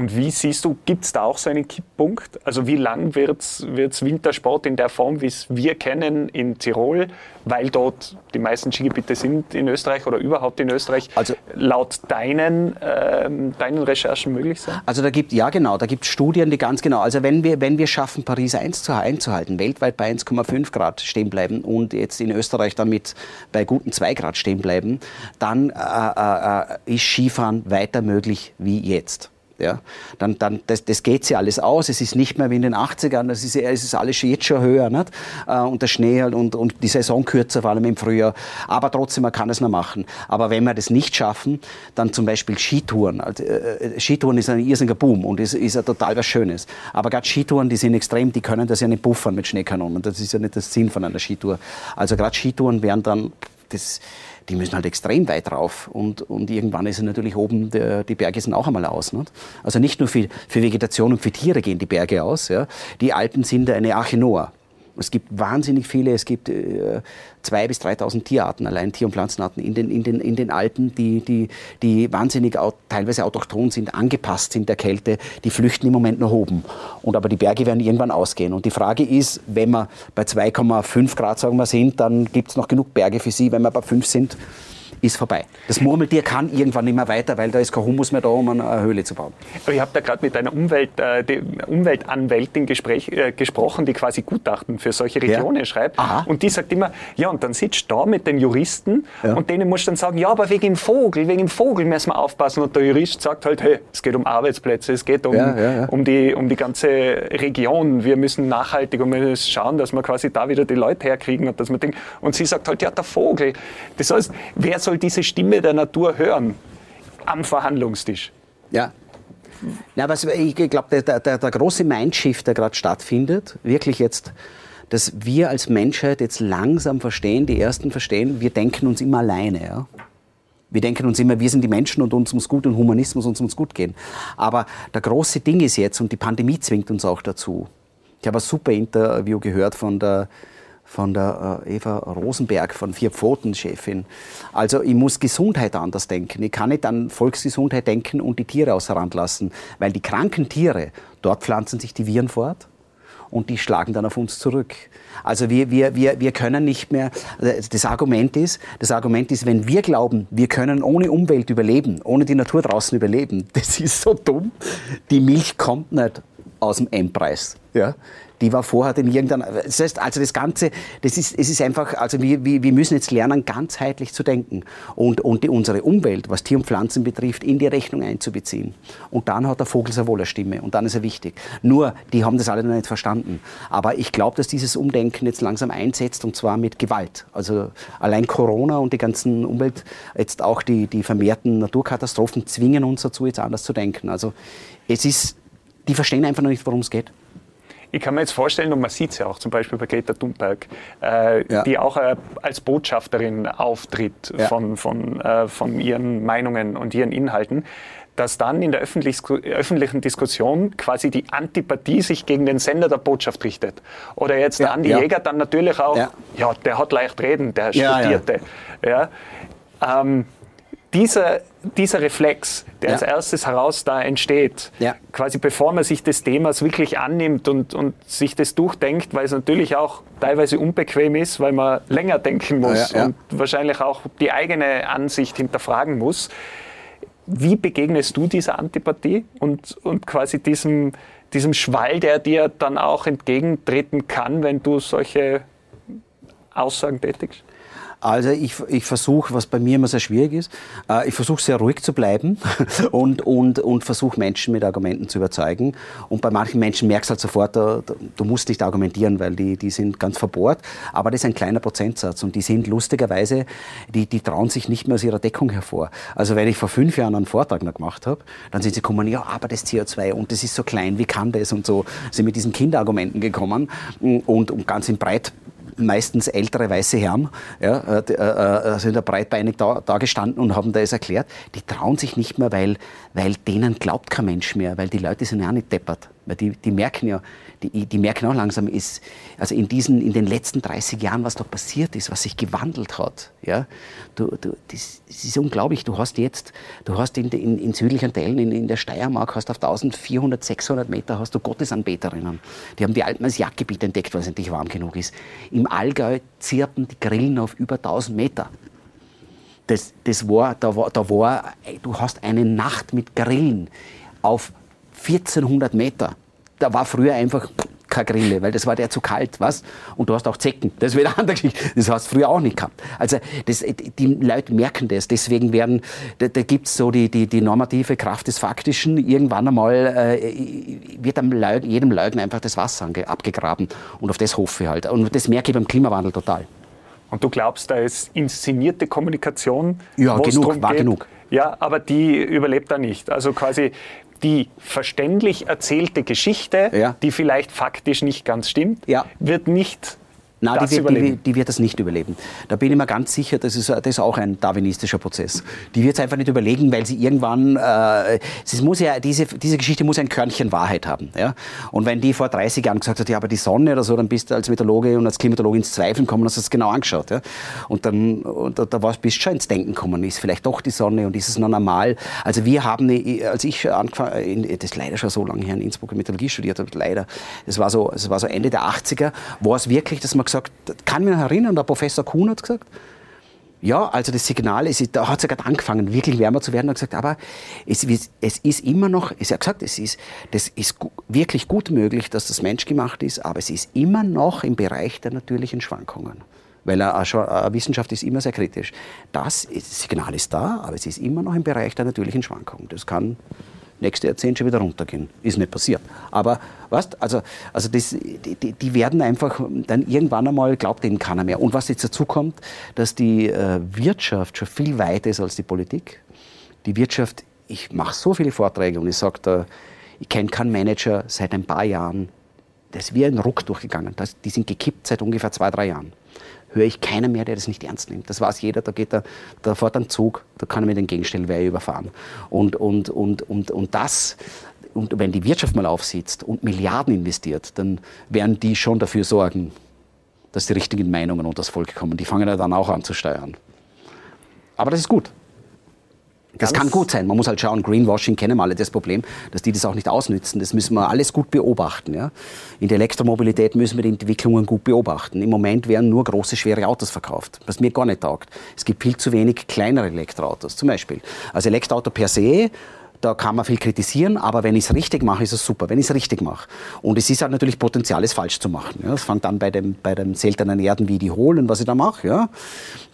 Und wie siehst du, gibt es da auch so einen Kipppunkt? Also wie lang wird es Wintersport in der Form, wie es wir kennen in Tirol, weil dort die meisten Skigebiete sind in Österreich oder überhaupt in Österreich, also, laut deinen, ähm, deinen Recherchen möglich sein? Also da gibt, ja genau, da gibt es Studien, die ganz genau, also wenn wir, wenn wir schaffen, Paris 1 zu, einzuhalten, weltweit bei 1,5 Grad stehen bleiben und jetzt in Österreich damit bei guten 2 Grad stehen bleiben, dann äh, äh, äh ist Skifahren weiter möglich wie jetzt. Ja, dann, dann, das, das geht sich alles aus. Es ist nicht mehr wie in den 80ern, das ist, es ist alles jetzt schon höher. Nicht? Äh, und der Schnee halt und, und die Saison kürzer, vor allem im Frühjahr. Aber trotzdem, man kann es noch machen. Aber wenn wir das nicht schaffen, dann zum Beispiel Skitouren. Also, äh, Skitouren ist ein irrsinniger Boom und ist, ist ja total was Schönes. Aber gerade Skitouren, die sind extrem, die können das ja nicht buffern mit Schneekanonen. Das ist ja nicht das Sinn von einer Skitour. Also gerade Skitouren wären dann, das, die müssen halt extrem weit rauf. Und, und irgendwann ist natürlich oben, der, die Berge sind auch einmal aus. Nicht? Also nicht nur für, für Vegetation und für Tiere gehen die Berge aus. Ja? Die Alpen sind eine Arche Noah. Es gibt wahnsinnig viele, es gibt äh, 2.000 bis 3.000 Tierarten, allein Tier- und Pflanzenarten in den, in den, in den Alpen, die, die, die wahnsinnig au teilweise autochthon sind, angepasst sind der Kälte, die flüchten im Moment nach oben. Und aber die Berge werden irgendwann ausgehen. Und die Frage ist, wenn wir bei 2,5 Grad sagen wir sind, dann gibt es noch genug Berge für sie. Wenn wir bei 5 sind, ist vorbei. Das Murmeltier kann irgendwann nicht mehr weiter, weil da ist kein Humus mehr da, um eine Höhle zu bauen. Aber ich habe da gerade mit einer Umwelt, äh, Umweltanwältin Gespräch, äh, gesprochen, die quasi Gutachten für solche Regionen ja. schreibt. Aha. Und die sagt immer, ja, und dann sitzt du da mit den Juristen ja. und denen musst du dann sagen, ja, aber wegen dem Vogel, wegen dem Vogel müssen wir aufpassen. Und der Jurist sagt halt, hey, es geht um Arbeitsplätze, es geht um, ja, um, die, um die ganze Region. Wir müssen nachhaltig und wir müssen schauen, dass wir quasi da wieder die Leute herkriegen und dass man denkt, und sie sagt halt, ja, der Vogel. Das heißt, wer soll soll diese Stimme der Natur hören am Verhandlungstisch. Ja. Ja, was, ich glaube, der, der, der große Mindshift, der gerade stattfindet, wirklich jetzt, dass wir als Menschheit jetzt langsam verstehen, die Ersten verstehen, wir denken uns immer alleine. Ja? Wir denken uns immer, wir sind die Menschen und uns muss gut und Humanismus uns muss gut gehen. Aber der große Ding ist jetzt, und die Pandemie zwingt uns auch dazu. Ich habe ein super Interview gehört von der von der äh, Eva Rosenberg, von Vier Pfoten Chefin. Also ich muss Gesundheit anders denken. Ich kann nicht an Volksgesundheit denken und die Tiere außer Rand lassen, weil die kranken Tiere, dort pflanzen sich die Viren fort und die schlagen dann auf uns zurück. Also wir, wir, wir, wir können nicht mehr, also das Argument ist, das Argument ist, wenn wir glauben, wir können ohne Umwelt überleben, ohne die Natur draußen überleben, das ist so dumm. Die Milch kommt nicht aus dem Endpreis. Ja? Die war vorher in irgendeiner. Das heißt, also das Ganze, das ist, es ist einfach, also wir, wir müssen jetzt lernen, ganzheitlich zu denken und, und die, unsere Umwelt, was Tier und Pflanzen betrifft, in die Rechnung einzubeziehen. Und dann hat der Vogel sehr wohl eine Stimme und dann ist er wichtig. Nur, die haben das alle noch nicht verstanden. Aber ich glaube, dass dieses Umdenken jetzt langsam einsetzt und zwar mit Gewalt. Also allein Corona und die ganzen Umwelt, jetzt auch die, die vermehrten Naturkatastrophen zwingen uns dazu, jetzt anders zu denken. Also es ist, die verstehen einfach noch nicht, worum es geht. ich kann mir jetzt vorstellen, und man sieht es ja auch zum Beispiel bei Greta Thunberg, äh, ja. die auch äh, als Botschafterin auftritt ja. von, von, äh, von ihren Meinungen und ihren Inhalten, dass dann in der öffentlich, öffentlichen Diskussion quasi die Antipathie sich gegen den Sender der Botschaft richtet. Oder jetzt der Andi Jäger dann natürlich auch, ja. der hat leicht reden, der Studierte. Ja, ähm, dieser, dieser Reflex, der ja. als erstes heraus da entsteht, ja. quasi bevor man sich des Themas wirklich annimmt und, und sich das durchdenkt, weil es natürlich auch teilweise unbequem ist, weil man länger denken muss ja, und wahrscheinlich auch die eigene Ansicht hinterfragen muss. Wie begegnest du dieser Antipathie und, und quasi diesem, diesem Schwall, der dir dann auch entgegentreten kann, wenn du solche Aussagen tätigst? Also ich, ich versuche, was bei mir immer sehr schwierig ist, äh, ich versuche sehr ruhig zu bleiben und, und, und versuche Menschen mit Argumenten zu überzeugen. Und bei manchen Menschen merkst du halt sofort, da, du musst nicht argumentieren, weil die, die sind ganz verbohrt. Aber das ist ein kleiner Prozentsatz und die sind lustigerweise, die, die trauen sich nicht mehr aus ihrer Deckung hervor. Also wenn ich vor fünf Jahren einen Vortrag noch gemacht habe, dann sind sie gekommen, ja, aber das CO2 und das ist so klein, wie kann das und so, sind mit diesen Kinderargumenten gekommen und, und ganz im Breit meistens ältere weiße Herren, ja, äh, äh, äh, sind da breitbeinig da, da gestanden und haben das erklärt. Die trauen sich nicht mehr, weil, weil denen glaubt kein Mensch mehr, weil die Leute sind ja auch nicht deppert. Weil die, die merken ja, die, die merken auch langsam, ist, also in, diesen, in den letzten 30 Jahren, was da passiert ist, was sich gewandelt hat. Ja? Du, du, das, ist unglaublich. Du hast jetzt, du hast in, in, in südlichen Teilen, in, in der Steiermark, hast auf 1400, 600 Meter hast du Gottesanbeterinnen. Die haben die als Jagdgebiet entdeckt, weil es endlich warm genug ist. Im Allgäu zirpen die Grillen auf über 1000 Meter. Das, das war, da war, da war, du hast eine Nacht mit Grillen auf 1400 Meter da war früher einfach keine Grille, weil das war der zu kalt, was? Und du hast auch Zecken. Das wieder eine andere Geschichte. Das hast du früher auch nicht gehabt. Also das, die Leute merken das. Deswegen werden, da, da gibt es so die, die, die normative Kraft des Faktischen. Irgendwann einmal äh, wird am Leugn, jedem Leugner einfach das Wasser abgegraben. Und auf das hoffe ich halt. Und das merke ich beim Klimawandel total. Und du glaubst, da ist inszenierte Kommunikation? Ja, genug, war geht? genug. Ja, aber die überlebt da nicht. Also quasi die verständlich erzählte Geschichte, ja. die vielleicht faktisch nicht ganz stimmt, ja. wird nicht Nein, die, wird, die, die, wird das nicht überleben. Da bin ich mir ganz sicher, das ist, das ist auch ein darwinistischer Prozess. Die wird es einfach nicht überlegen, weil sie irgendwann, äh, es muss ja, diese, diese Geschichte muss ein Körnchen Wahrheit haben. Ja? Und wenn die vor 30 Jahren gesagt hat, ja, aber die Sonne oder so, dann bist du als Meteorologe und als Klimatologe ins Zweifeln gekommen und hast das genau angeschaut. Ja? Und dann und da, da bist du schon ins Denken gekommen, ist vielleicht doch die Sonne und ist es noch normal. Also wir haben, als ich angefangen, das ist leider schon so lange her in Innsbruck Meteorologie studiert habe, leider, das war so, das war so Ende der 80er, war es wirklich, dass man gesagt, kann mich noch erinnern, der Professor Kuhn hat gesagt, ja, also das Signal, ist, da hat es ja gerade angefangen, wirklich wärmer zu werden. Er hat gesagt, aber es, es ist immer noch, es hat gesagt, es ist, das ist wirklich gut möglich, dass das menschgemacht ist, aber es ist immer noch im Bereich der natürlichen Schwankungen. Weil eine, eine Wissenschaft ist immer sehr kritisch. Das, das Signal ist da, aber es ist immer noch im Bereich der natürlichen Schwankungen. Das kann nächste Jahrzehnt schon wieder runtergehen. Ist nicht passiert. Aber, weißt, also, also das, die, die werden einfach dann irgendwann einmal, glaubt denen keiner mehr. Und was jetzt dazu kommt, dass die äh, Wirtschaft schon viel weiter ist als die Politik. Die Wirtschaft, ich mache so viele Vorträge und ich sage da, ich kenne keinen Manager seit ein paar Jahren, das ist wie ein Ruck durchgegangen. Das, die sind gekippt seit ungefähr zwei, drei Jahren höre ich keiner mehr, der das nicht ernst nimmt. Das weiß jeder, da geht er, da fährt ein Zug, da kann er mit den Gegenstellwehr überfahren. Und, und, und, und, und das, und wenn die Wirtschaft mal aufsitzt und Milliarden investiert, dann werden die schon dafür sorgen, dass die richtigen Meinungen unter das Volk kommen. Die fangen ja dann auch an zu steuern. Aber das ist gut. Das kann gut sein. Man muss halt schauen, Greenwashing kennen wir alle das Problem, dass die das auch nicht ausnützen. Das müssen wir alles gut beobachten. Ja? In der Elektromobilität müssen wir die Entwicklungen gut beobachten. Im Moment werden nur große, schwere Autos verkauft, was mir gar nicht taugt. Es gibt viel zu wenig kleinere Elektroautos zum Beispiel. Also Elektroauto per se da kann man viel kritisieren, aber wenn ich es richtig mache, ist es super, wenn ich es richtig mache. Und es ist halt natürlich Potenzial, es falsch zu machen. Ja. Das fängt an bei dem, bei dem seltenen Erden, wie die holen, was ich da mache. Ja.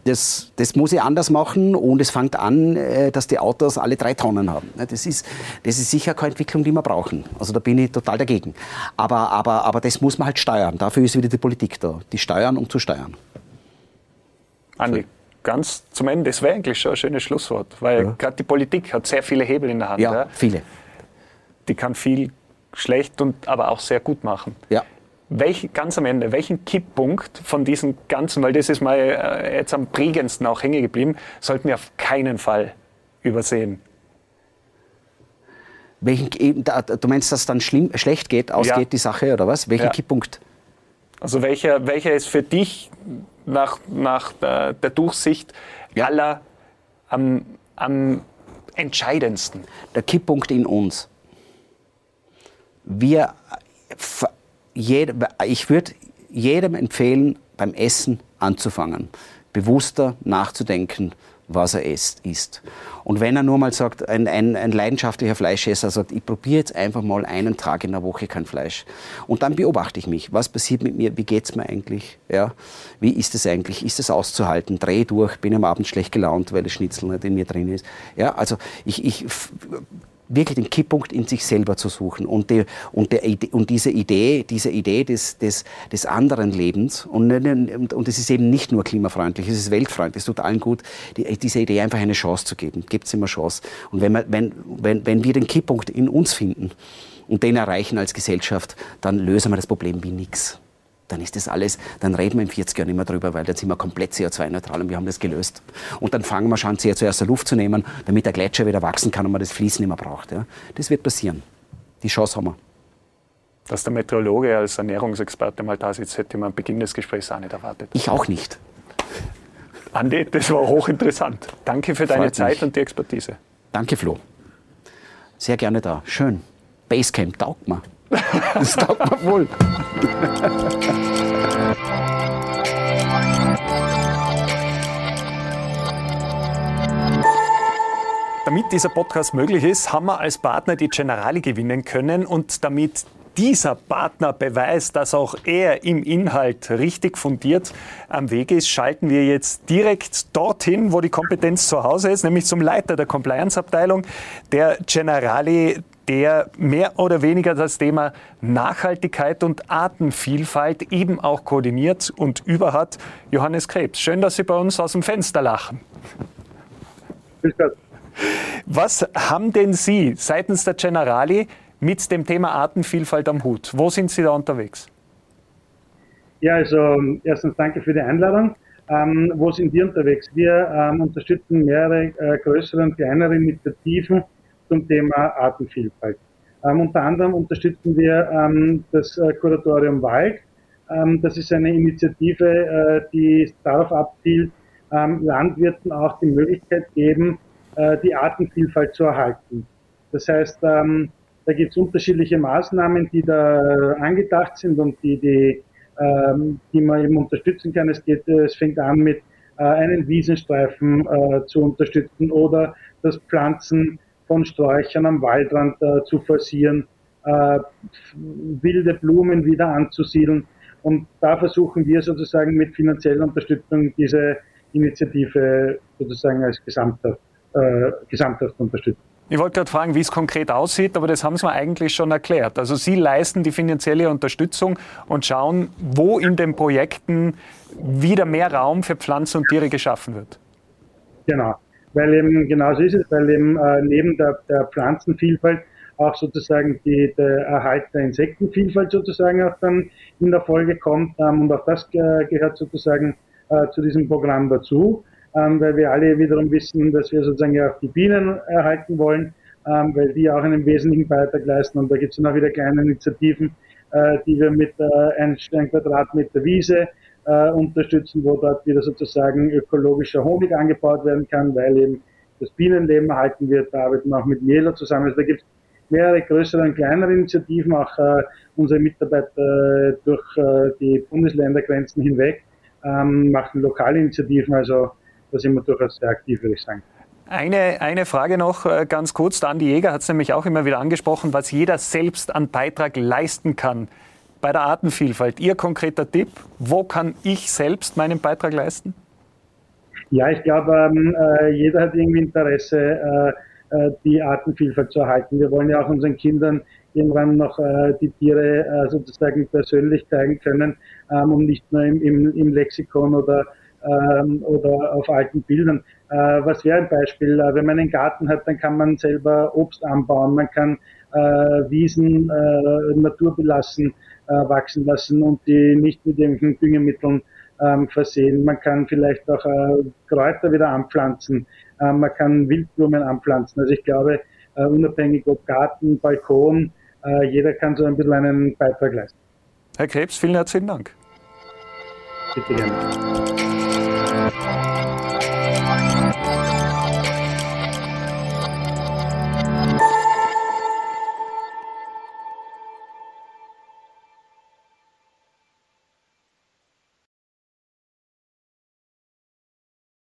Das, das muss ich anders machen und es fängt an, äh, dass die Autos alle drei Tonnen haben. Das ist, das ist sicher keine Entwicklung, die wir brauchen. Also da bin ich total dagegen. Aber, aber, aber das muss man halt steuern. Dafür ist wieder die Politik da. Die steuern, um zu steuern. Andi, ganz zum Ende, das wäre eigentlich schon ein schönes Schlusswort, weil ja. gerade die Politik hat sehr viele Hebel in der Hand. Ja, ja, viele. Die kann viel schlecht und aber auch sehr gut machen. Ja. Welch, ganz am Ende, welchen Kipppunkt von diesen ganzen, weil das ist mal äh, jetzt am prägendsten auch hängen geblieben, sollten wir auf keinen Fall übersehen? Welchen, du meinst, dass es dann schlimm, schlecht geht, ausgeht ja. die Sache oder was? Welchen ja. Kipppunkt? Also welcher, welcher ist für dich nach, nach der, der Durchsicht ja. aller am, am entscheidendsten? Der Kipppunkt in uns. Wir, ich würde jedem empfehlen, beim Essen anzufangen, bewusster nachzudenken, was er isst. Und wenn er nur mal sagt, ein, ein, ein leidenschaftlicher Fleischesser sagt, ich probiere jetzt einfach mal einen Tag in der Woche kein Fleisch. Und dann beobachte ich mich. Was passiert mit mir? Wie geht's mir eigentlich? Ja? Wie ist es eigentlich? Ist es auszuhalten? Dreh durch, bin am Abend schlecht gelaunt, weil das Schnitzel nicht in mir drin ist. Ja, also ich, ich wirklich den Kipppunkt in sich selber zu suchen und, die, und, der, und diese Idee, diese Idee des, des, des anderen Lebens und, und, und es ist eben nicht nur klimafreundlich, es ist weltfreundlich, es tut allen gut, die, diese Idee einfach eine Chance zu geben. Gibt es immer Chance. Und wenn, wir, wenn, wenn, wenn wir den Kipppunkt in uns finden und den erreichen als Gesellschaft, dann lösen wir das Problem wie nichts dann ist das alles, dann reden wir in 40 Jahren nicht mehr drüber, weil dann sind wir komplett CO2-neutral und wir haben das gelöst. Und dann fangen wir schon CO2 aus der Luft zu nehmen, damit der Gletscher wieder wachsen kann und man das Fließen nicht mehr braucht. Ja. Das wird passieren. Die Chance haben wir. Dass der Meteorologe als Ernährungsexperte mal da sitzt, hätte man am Beginn des Gesprächs auch nicht erwartet. Ich auch nicht. Andi, das war hochinteressant. Danke für deine Freut Zeit mich. und die Expertise. Danke, Flo. Sehr gerne da. Schön. Basecamp taugt mir. Das taugt mir wohl. Damit dieser Podcast möglich ist, haben wir als Partner die Generali gewinnen können und damit dieser Partner beweist, dass auch er im Inhalt richtig fundiert am Weg ist, schalten wir jetzt direkt dorthin, wo die Kompetenz zu Hause ist, nämlich zum Leiter der Compliance-Abteilung der Generali, der mehr oder weniger das Thema Nachhaltigkeit und Artenvielfalt eben auch koordiniert und über hat. Johannes Krebs, schön, dass Sie bei uns aus dem Fenster lachen. Was haben denn Sie seitens der Generali mit dem Thema Artenvielfalt am Hut? Wo sind Sie da unterwegs? Ja, also erstens danke für die Einladung. Ähm, wo sind wir unterwegs? Wir ähm, unterstützen mehrere äh, größere und kleinere Initiativen zum Thema Artenvielfalt. Ähm, unter anderem unterstützen wir ähm, das äh, Kuratorium Wald. Ähm, das ist eine Initiative, äh, die darauf abzielt, ähm, Landwirten auch die Möglichkeit geben, äh, die Artenvielfalt zu erhalten. Das heißt, ähm, da gibt es unterschiedliche Maßnahmen, die da angedacht sind und die, die, ähm, die man eben unterstützen kann. Es, geht, es fängt an mit äh, einen Wiesenstreifen äh, zu unterstützen oder das Pflanzen von Sträuchern am Waldrand äh, zu forcieren, äh, wilde Blumen wieder anzusiedeln. Und da versuchen wir sozusagen mit finanzieller Unterstützung diese Initiative sozusagen als Gesamthaft, äh, Gesamthaft unterstützen. Ich wollte gerade fragen, wie es konkret aussieht, aber das haben Sie mir eigentlich schon erklärt. Also Sie leisten die finanzielle Unterstützung und schauen, wo in den Projekten wieder mehr Raum für Pflanzen und Tiere geschaffen wird. Genau weil eben genauso ist es, weil eben äh, neben der, der Pflanzenvielfalt auch sozusagen die, der Erhalt der Insektenvielfalt sozusagen auch dann in der Folge kommt ähm, und auch das äh, gehört sozusagen äh, zu diesem Programm dazu, ähm, weil wir alle wiederum wissen, dass wir sozusagen ja auch die Bienen erhalten wollen, ähm, weil die auch einen wesentlichen Beitrag leisten. Und da gibt es dann auch wieder kleine Initiativen, äh, die wir mit äh, ein, Quadratmeter Wiese äh, unterstützen, wo dort wieder sozusagen ökologischer Honig angebaut werden kann, weil eben das Bienenleben erhalten wird. Da arbeiten wir auch mit Miela zusammen. Also da gibt es mehrere größere und kleinere Initiativen, auch äh, unsere Mitarbeiter äh, durch äh, die Bundesländergrenzen hinweg ähm, machen lokale Initiativen. Also da sind wir durchaus sehr aktiv, würde ich sagen. Eine, eine Frage noch äh, ganz kurz. Der Andi Jäger hat es nämlich auch immer wieder angesprochen, was jeder selbst an Beitrag leisten kann bei der Artenvielfalt. Ihr konkreter Tipp, wo kann ich selbst meinen Beitrag leisten? Ja, ich glaube, ähm, äh, jeder hat irgendwie Interesse, äh, äh, die Artenvielfalt zu erhalten. Wir wollen ja auch unseren Kindern irgendwann noch äh, die Tiere äh, sozusagen persönlich zeigen können ähm, und nicht nur im, im, im Lexikon oder, ähm, oder auf alten Bildern. Äh, was wäre ein Beispiel? wenn man einen Garten hat, dann kann man selber Obst anbauen, man kann Wiesen naturbelassen äh, wachsen lassen und die nicht mit irgendwelchen Düngemitteln ähm, versehen. Man kann vielleicht auch äh, Kräuter wieder anpflanzen. Äh, man kann Wildblumen anpflanzen. Also ich glaube, äh, unabhängig ob Garten, Balkon, äh, jeder kann so ein bisschen einen Beitrag leisten. Herr Krebs, vielen herzlichen Dank. Bitte gerne.